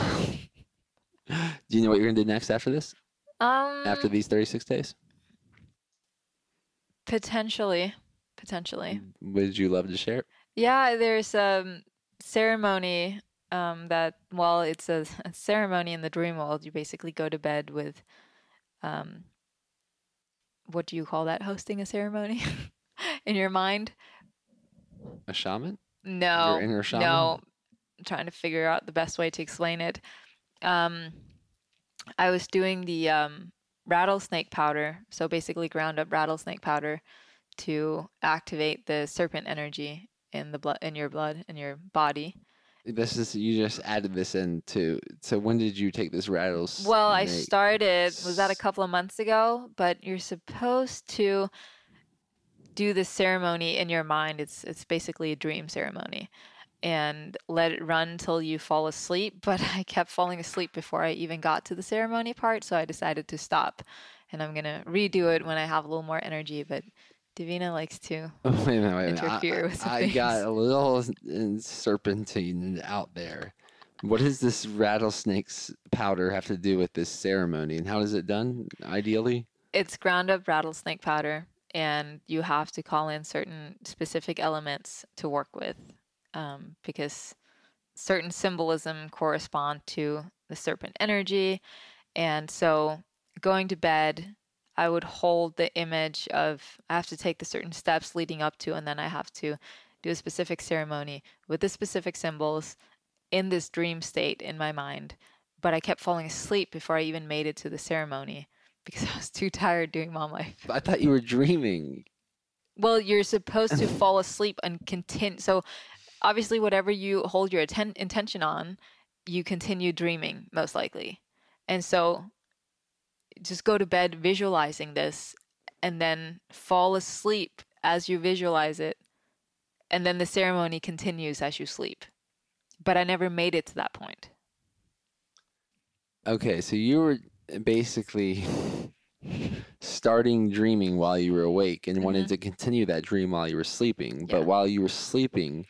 do you know what you're gonna do next after this? Um, After these 36 days? potentially, potentially. Would you love to share? Yeah, there's a ceremony um, that, well, it's a, a ceremony in the dream world. You basically go to bed with, um, what do you call that? Hosting a ceremony in your mind? A shaman? No, Your inner shaman? no. I'm trying to figure out the best way to explain it. Um, I was doing the um, rattlesnake powder, so basically ground up rattlesnake powder to activate the serpent energy in the blood in your blood in your body. This is you just added this in too. So when did you take this rattles? Well, I started was that a couple of months ago, but you're supposed to do this ceremony in your mind. It's it's basically a dream ceremony. And let it run till you fall asleep. But I kept falling asleep before I even got to the ceremony part, so I decided to stop. And I'm gonna redo it when I have a little more energy. But Davina likes to. Oh, wait a minute, wait a minute. I- interfere with I, got a little serpentine out there. What does this rattlesnake's powder have to do with this ceremony, and how is it done? Ideally, It's ground up rattlesnake powder, and you have to call in certain specific elements to work with um, because certain symbolism correspond to the serpent energy. And so going to bed, I would hold the image of, I have to take the certain steps leading up to, and then I have to do a specific ceremony with the specific symbols in this dream state in my mind. But I kept falling asleep before I even made it to the ceremony because I was too tired doing mom life. I thought you were dreaming. Well, you're supposed to fall asleep and continue. So, obviously, whatever you hold your atten- intention on, you continue dreaming most likely. And so, just go to bed visualizing this and then fall asleep as you visualize it. And then the ceremony continues as you sleep. But I never made it to that point. Okay, so you were basically starting dreaming while you were awake and wanted Mhm. to continue that dream while you were sleeping. But while you were sleeping,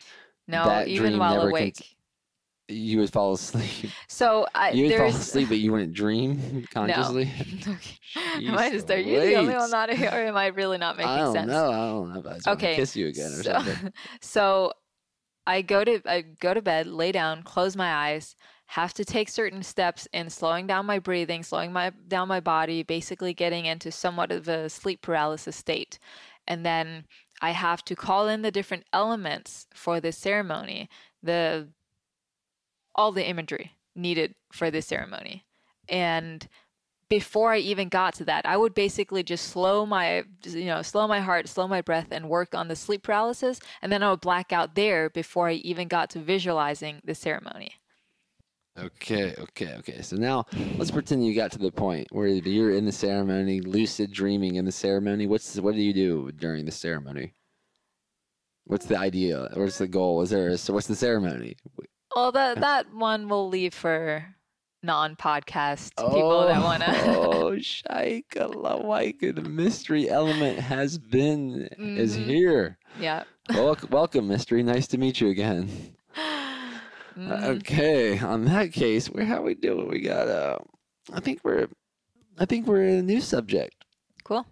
No, That even dream while never awake. cont- you would fall asleep. so I, You would fall asleep, but you wouldn't dream consciously. Okay. Am I just are you the only one not here, or am I really not making I don't sense? know. I don't know if I just Okay, kiss you again or so, something. so I go to I go to bed, lay down, close my eyes, have to take certain steps in slowing down my breathing, slowing my down my body, basically getting into somewhat of a sleep paralysis state. And then I have to call in the different elements for this ceremony, the all the imagery needed for this ceremony. And before I even got to that, I would basically just slow my, you know, slow my heart, slow my breath, and work on the sleep paralysis, and then I would black out there before I even got to visualizing the ceremony. Okay, okay, okay. So now let's pretend you got to the point where you're in the ceremony, lucid dreaming in the ceremony. What's what do you do during the ceremony? What's the idea? What's the goal? Is there? A, so what's the ceremony? Well, that that one we'll leave for non-podcast people that want to. Oh, Shaika Lawaika, the mystery element has been is Mhm. here. yeah. Welcome, welcome, mystery. Nice to meet you again. Mhm. Okay, on that case, where how we doing? We got uh, I think we're, I think we're in a new subject. Cool.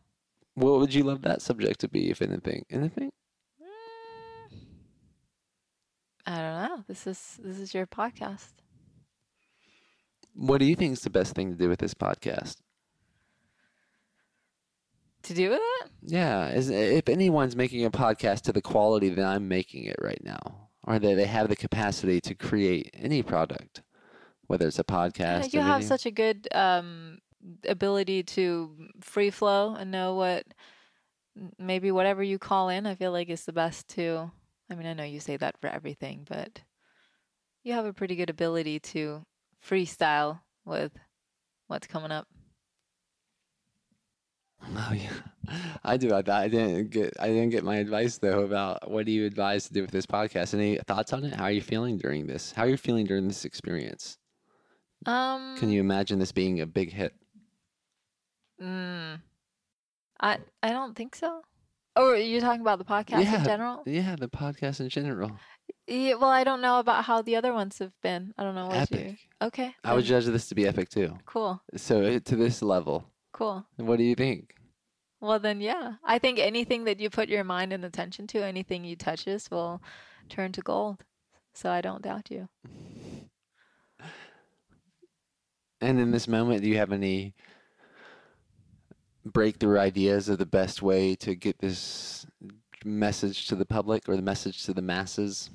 What would you love that subject to be, if anything? Anything? Mm, I don't know. This is this is your podcast. What do you think is the best thing to do with this podcast? To do with it? Yeah, is if anyone's making a podcast to the quality that I'm making it right now, or that they have the capacity to create any product, whether it's a podcast. Yeah, you have video- such a good um, ability to free flow and know what maybe whatever you call in. I feel like is the best to. I mean, I know you say that for everything, but you have a pretty good ability to freestyle with what's coming up. Oh yeah, I do. I, I didn't get. I didn't get my advice though about what do you advise to do with this podcast. Any thoughts on it? How are you feeling during this? How are you feeling during this experience? Um, Can you imagine this being a big hit? Mm, I I don't think so. Oh, you're talking about the podcast Yeah. in general? Yeah, the podcast in general. Yeah, well, I don't know about how the other ones have been. I don't know what you. Epic. Okay. I would judge this to be epic too. Cool. So uh, to this level, Cool. what do you think? Well, then, yeah. I think anything that you put your mind and attention to, anything you touches, will turn to gold. So I don't doubt you. And in this moment, do you have any breakthrough ideas of the best way to get this message to the public or the message to the masses?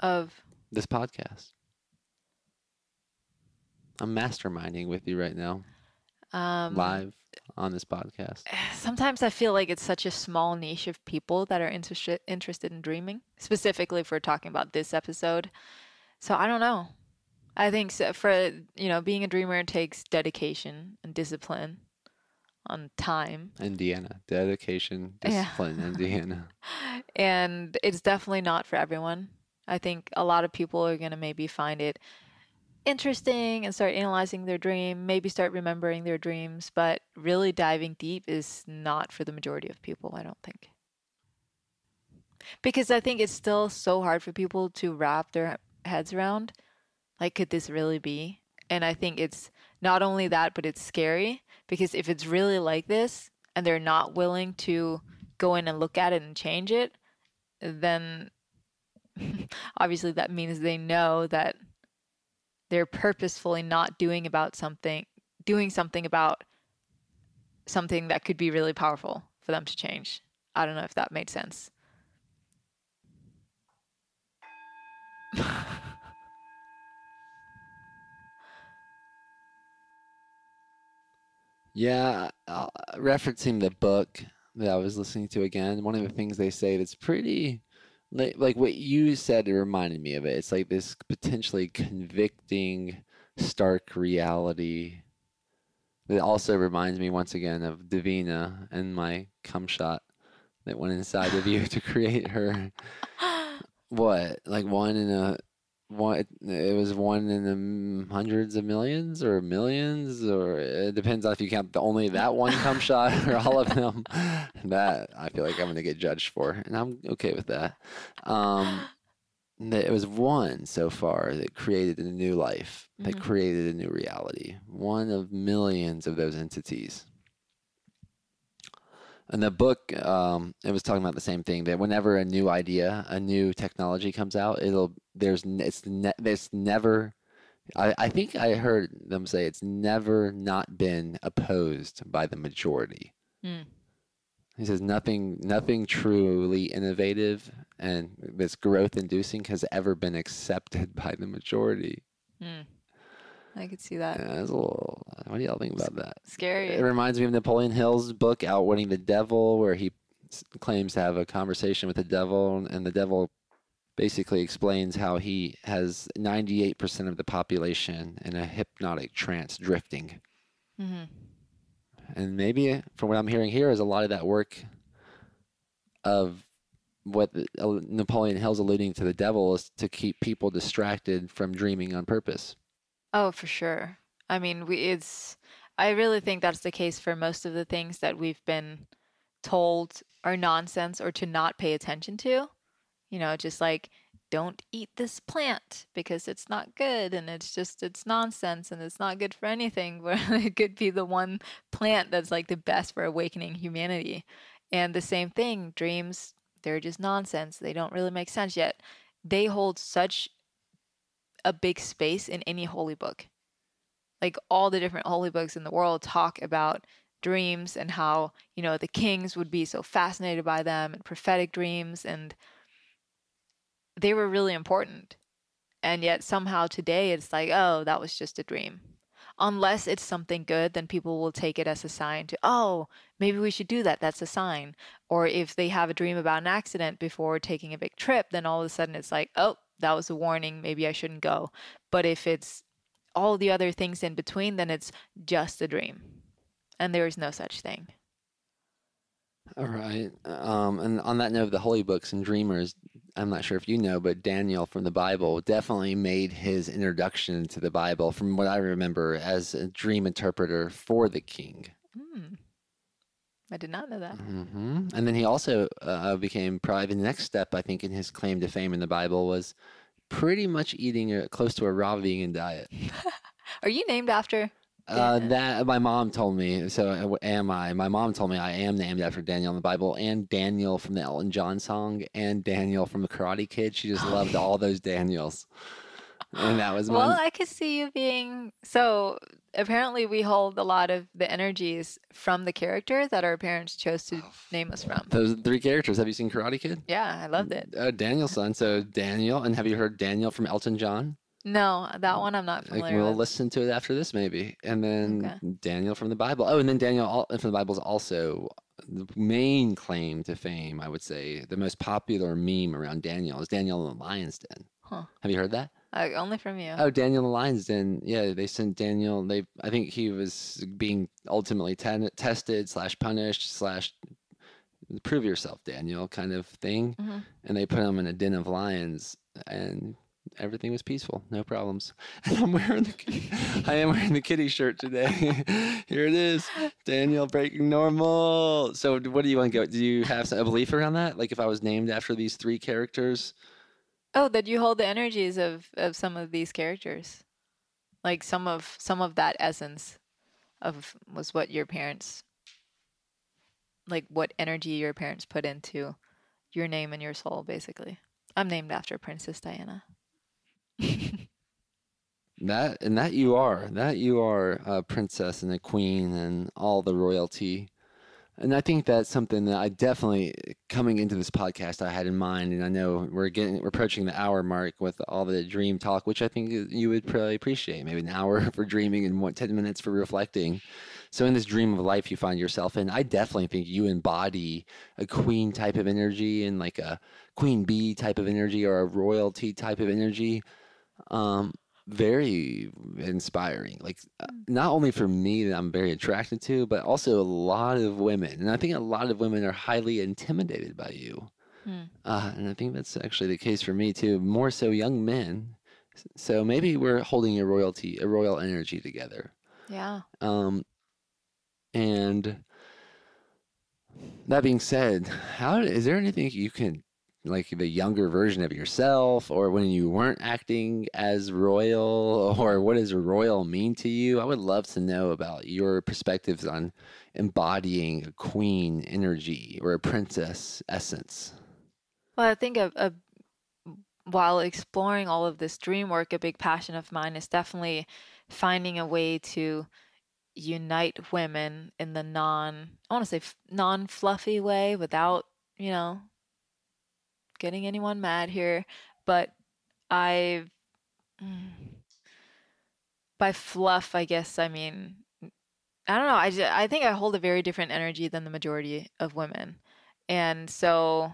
Of This podcast. I'm masterminding with you right now, um, live on this podcast. sometimes I feel like it's such a small niche of people that are interested interested in dreaming, specifically if we're talking about this episode. So I don't know. I think so for you know being a dreamer takes dedication and discipline on time, Indiana, dedication, Yeah. discipline, Indiana. and it's definitely not for everyone. I think a lot of people are gonna maybe find it interesting and start analyzing their dream, maybe start remembering their dreams, but really diving deep is not for the majority of people, I don't think. Because I think it's still so hard for people to wrap their heads around. Like, could this really be? And I think it's not only that, but it's scary because if it's really like this and they're not willing to go in and look at it and change it, then obviously that means they know that they're purposefully not doing about something doing something about something that could be really powerful for them to change. I don't know if that made sense. Yeah, uh, referencing the book that I was listening to again, one of the things they say that's pretty like, like what you said it reminded me of it. It's like this potentially convicting stark reality It also reminds me once again of Davina and my cum shot that went inside of you to create her. What? Like one in a one? It was one in the hundreds of millions or millions, or it depends on if you count the, only that one cum shot or all of them. That I feel like I'm gonna get judged for, and I'm okay with that. Um, that it was one so far that created a new life, that Mhm. created a new reality. One of millions of those entities. And the book, um, it was talking about the same thing that whenever a new idea, a new technology comes out, it'll there's it's ne- there's never. I, I think I heard them say it's never not been opposed by the majority. Mm. He says nothing nothing truly innovative and this growth inducing has ever been accepted by the majority. Mm. I could see that. Yeah, that's a little, what do y'all think about that? Scary. It reminds me of Napoleon Hill's book Outwitting the Devil, where he claims to have a conversation with the devil, and the devil basically explains how he has 98% of the population in a hypnotic trance drifting. hmm And maybe, from what I'm hearing here, is a lot of that work of what uh, Napoleon Hill's alluding to the devil is to keep people distracted from dreaming on purpose. Oh, for sure. I mean, we it's I really think that's the case for most of the things that we've been told are nonsense or to not pay attention to. You know, just like don't eat this plant because it's not good and it's just it's nonsense and it's not good for anything but it could be the one plant that's like the best for awakening humanity and the same thing dreams they're just nonsense they don't really make sense yet they hold such a big space in any holy book. Like all the different holy books in the world talk about dreams and how, you know, the kings would be so fascinated by them and prophetic dreams and they were really important. And yet somehow today it's like, oh, that was just a dream. Unless it's something good, then people will take it as a sign to, oh, maybe we should do that. That's a sign. Or if they have a dream about an accident before taking a big trip, then all of a sudden it's like, oh, that was a warning. Maybe I shouldn't go. But if it's all the other things in between, then it's just a dream. And there is no such thing. All right. Um, and on that note of the holy books and dreamers, I'm not sure if you know, but Daniel from the Bible definitely made his introduction to the Bible, from what I remember, as a dream interpreter for the king. Hmm. I did not know that. hmm And then he also uh, became probably the next step, I think, in his claim to fame in the Bible was pretty much eating a, close to a raw vegan diet. Are you named after? Uh, that my mom told me. So uh, am I? My mom told me I am named after Daniel in the Bible, and Daniel from the Elton John song, and Daniel from the Karate Kid. She just loved all those Daniels, and that was Well, one. I could see you being. So apparently, we hold a lot of the energies from the character that our parents chose to name us from. Those three characters. Have you seen Karate Kid? Yeah, I loved it. Uh, Daniel-san. So Daniel, and have you heard Daniel from Elton John? No, that one I'm not Like, familiar we'll with. listen to it after this, maybe. And then Okay. Daniel from the Bible. Oh, and then Daniel from the Bible is also the main claim to fame, I would say. The most popular meme around Daniel is Daniel in the Lion's Den. Huh. Have you heard that? Uh, only from you. Oh, Daniel the Lion's Den. Yeah, they sent Daniel. They, I think he was being ultimately ten- tested slash punished slash prove yourself, Daniel, kind of thing. Mhm. And they put him in a den of lions, and everything was peaceful, no problems. And I'm wearing the, I am wearing the kitty shirt today. Here it is, Daniel breaking normal. So, what do you want to go? Do you have a belief around that? Like, if I was named after these three characters, Oh, that you hold the energies of of some of these characters, like some of some of that essence of was what your parents, like what energy your parents put into your name and your soul, basically. I'm named after Princess Diana. that and that you are, that you are a princess and a queen and all the royalty. And I think that's something that I definitely coming into this podcast I had in mind, and I know we're getting we're approaching the hour mark with all the dream talk, which I think you would probably appreciate. Maybe an hour for dreaming and what ten minutes for reflecting. So in this dream of life you find yourself in, I definitely think you embody a queen type of energy and like a queen bee type of energy or a royalty type of energy. Um, very inspiring. Like uh, not only for me that I'm very attracted to, but also a lot of women, and I think a lot of women are highly intimidated by you. Hmm. Uh, and I think that's actually the case for me too. More so, young men. So maybe we're holding a royalty, a royal energy together. Yeah. Um, and that being said, how is there anything you can like the younger version of yourself, or when you weren't acting as royal, or what does royal mean to you? I would love to know about your perspectives on embodying a queen energy or a princess essence. Well, I think a, a, while exploring all of this dream work, a big passion of mine is definitely finding a way to unite women in the non, I want to say f- non-fluffy way without, you know, getting anyone mad here. But I, mm, by fluff, I guess I mean, I don't know. I, I think I hold a very different energy than the majority of women. And so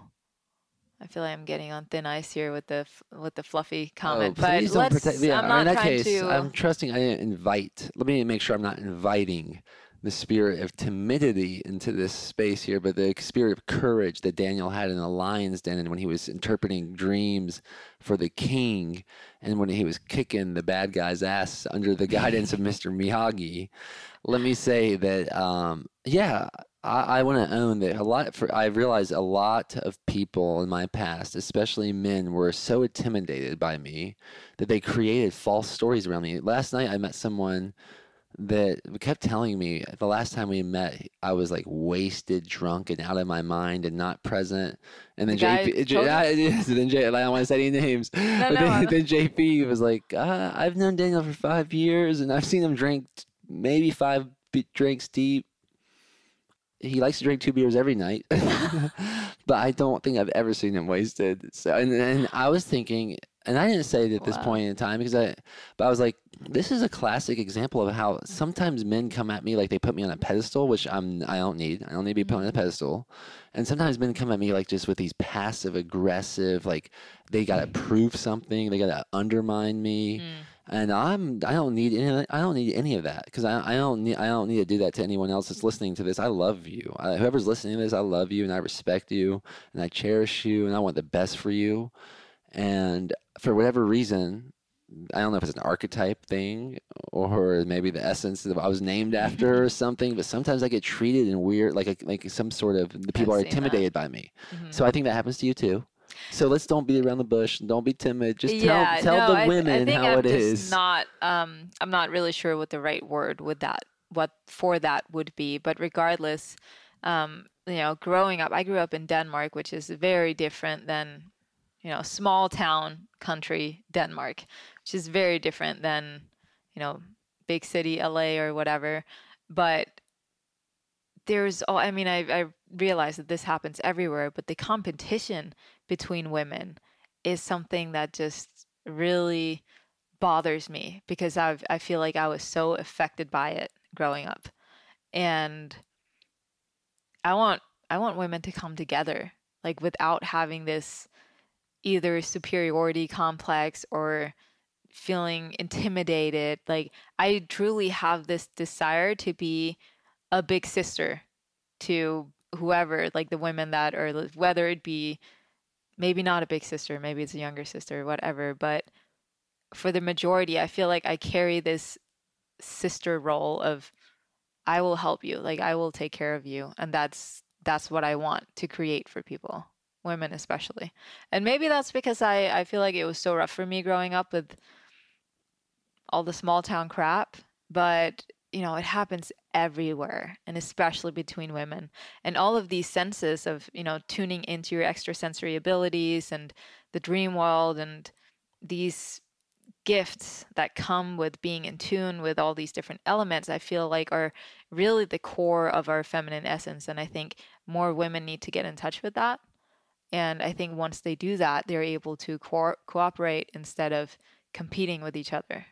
I feel like I'm getting on thin ice here with the with the fluffy comment, oh, but let's. protect. Yeah, I'm not in that trying case, to. I'm trusting. I didn't invite. Let me make sure I'm not inviting the spirit of timidity into this space here, but the spirit of courage that Daniel had in the lion's den, and when he was interpreting dreams for the king, and when he was kicking the bad guy's ass under the guidance of Mr. Miyagi. Let me say that, um, yeah, I, I want to own that a lot. For I realized a lot of people in my past, especially men, were so intimidated by me that they created false stories around me. Last night, I met someone that kept telling me the last time we met, I was like wasted, drunk, and out of my mind and not present. And then The JP, you? I, then J, I don't want to say any names. but no, then, then JP was like, uh, I've known Daniel for five years and I've seen him drink maybe five drinks deep. He likes to drink two beers every night, but I don't think I've ever seen him wasted. So, and, and I was thinking, and I didn't say it at this Wow. point in time because I, but I was like, this is a classic example of how sometimes men come at me like they put me on a pedestal, which I'm I don't need. I don't need to be put on a pedestal. And sometimes men come at me like just with these passive aggressive, like they gotta prove something, they gotta undermine me. Mm. And I'm I don't need any of that- I don't need any of that because I, I don't need I don't need to do that to anyone else that's listening to this. I love you. I, whoever's listening to this, I love you and I respect you and I cherish you and I want the best for you. And for whatever reason, I don't know if it's an archetype thing or maybe the essence that I was named after or something. But sometimes I get treated in weird, like like some sort of the people are seen that. intimidated by me. Mhm. So I think that happens to you too. So let's don't beat around the bush. and Don't be timid. Just tell yeah, tell no, the I, women I think how I'm it is. Not, um, I'm not really sure what the right word would that, what for that would be. But regardless, um, you know, growing up, I grew up in Denmark, which is very different than, you know, small town country Denmark, which is very different than, you know, big city LA or whatever. But there's, oh, I mean, I, I realize that this happens everywhere, but the competition between women is something that just really bothers me because I've I feel like I was so affected by it growing up. And I want I want women to come together like without having this either superiority complex or feeling intimidated. Like I truly have this desire to be a big sister to whoever, like the women that are whether it be maybe not a big sister, maybe it's a younger sister, whatever. But for the majority, I feel like I carry this sister role of I will help you, like I will take care of you, and that's that's what I want to create for people, women especially. And maybe that's because I I feel like it was so rough for me growing up with all the small town crap, but you know, it happens everywhere and especially between women. And all of these senses of, you know, tuning into your extrasensory abilities and the dream world and these gifts that come with being in tune with all these different elements, I feel like are really the core of our feminine essence. And I think more women need to get in touch with that. And I think once they do that, they're able to co- cooperate instead of competing with each other.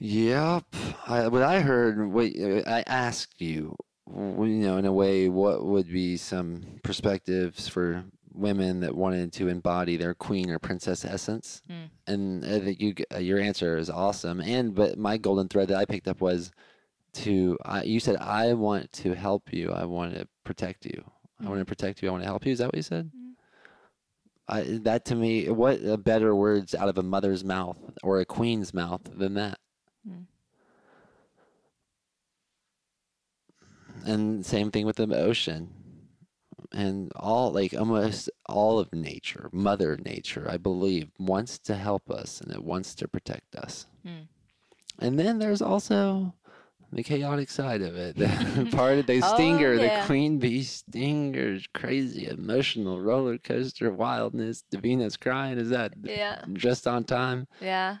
Yep. I, what I heard, what I asked you, you know, in a way, what would be some perspectives for women that wanted to embody their queen or princess essence. Mm. And I think you, your answer is awesome. And but my golden thread that I picked up was to I you said I want to help you. I want to protect you. I want to protect you. I want to help you. Is that what you said? Mm. I, that to me, what better words out of a mother's mouth or a queen's mouth than that? Mm. And same thing with the ocean and all like almost all of nature, Mother Nature, I believe, wants to help us and it wants to protect us. Mm. And then there's also the chaotic side of it. The part of the Oh, stinger, yeah. the queen bee stingers, crazy emotional roller coaster wildness. Davina's crying. Is that Yeah. just on time? Yeah.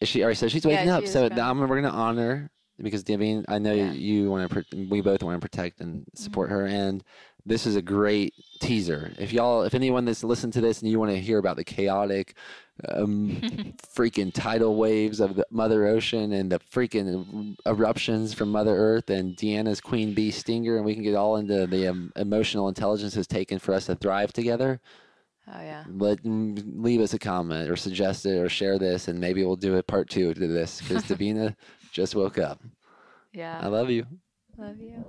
Is she already said she's waking she up? is So now we're gonna honor because Davina, I know Yeah. you want to. We both want to protect and support Mm-hmm. her, and this is a great teaser. If y'all, if anyone that's listened to this and you want to hear about the chaotic, um, freaking tidal waves of the Mother Ocean and the freaking eruptions from Mother Earth and Diana's queen bee stinger, and we can get all into the um, emotional intelligence it's taken for us to thrive together Oh yeah. let mm, leave us a comment or suggest it or share this and maybe we'll do a part two to this because Davina just woke up. Yeah. I love you. Love you.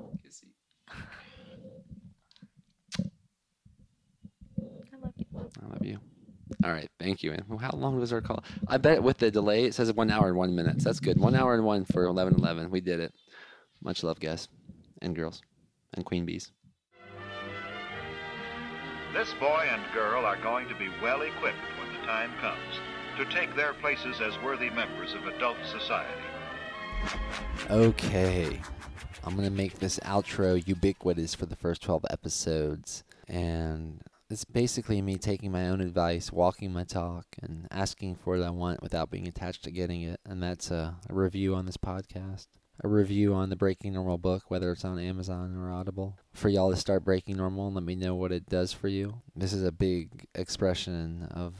I love you. I love you. All right, thank you. And how long was our call? I bet with the delay it says one hour and one minutes. That's good. One hour and one for eleven eleven. We did it. Much love, guys and girls and queen bees. This boy and girl are going to be well equipped when the time comes to take their places as worthy members of adult society. Okay. I'm going to make this outro ubiquitous for the first 12 episodes. And it's basically me taking my own advice, walking my talk, and asking for what I want without being attached to getting it. And that's a, a review on this podcast, a review on the Breaking Normal book, whether it's on Amazon or Audible, for y'all to start breaking normal and let me know what it does for you. This is a big expression of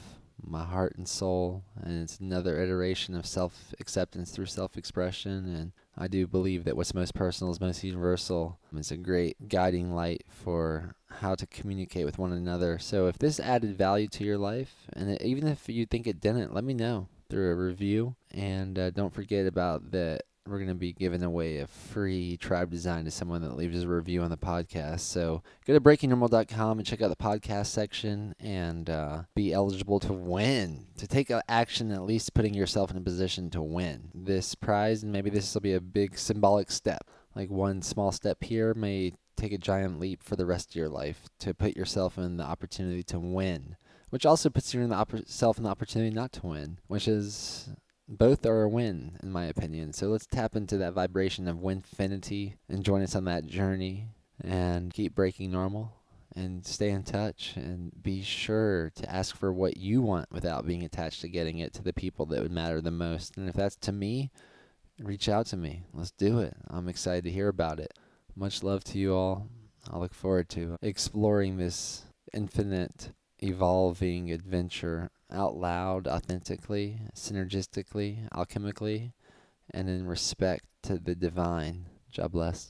my heart and soul, and it's another iteration of self acceptance through self expression. And I do believe that what's most personal is most universal. It's a great guiding light for how to communicate with one another. So if this added value to your life, and it, even if you think it didn't, let me know through a review. And uh, don't forget about that. We're going to be giving away a free tribe design to someone that leaves a review on the podcast. So go to breakingnormal.com and check out the podcast section and uh, be eligible to win, to take action, at least putting yourself in a position to win this prize. And maybe this will be a big symbolic step. Like one small step here may take a giant leap for the rest of your life to put yourself in the opportunity to win, which also puts you in the self in the opportunity not to win, which is both are a win in my opinion. So let's tap into that vibration of winfinity and join us on that journey and keep breaking normal and stay in touch and be sure to ask for what you want without being attached to getting it to the people that would matter the most. And if that's to me, reach out to me. Let's do it. I'm excited to hear about it. Much love to you all. I look forward to exploring this infinite, evolving adventure out loud, authentically, synergistically, alchemically, and in respect to the divine. God bless.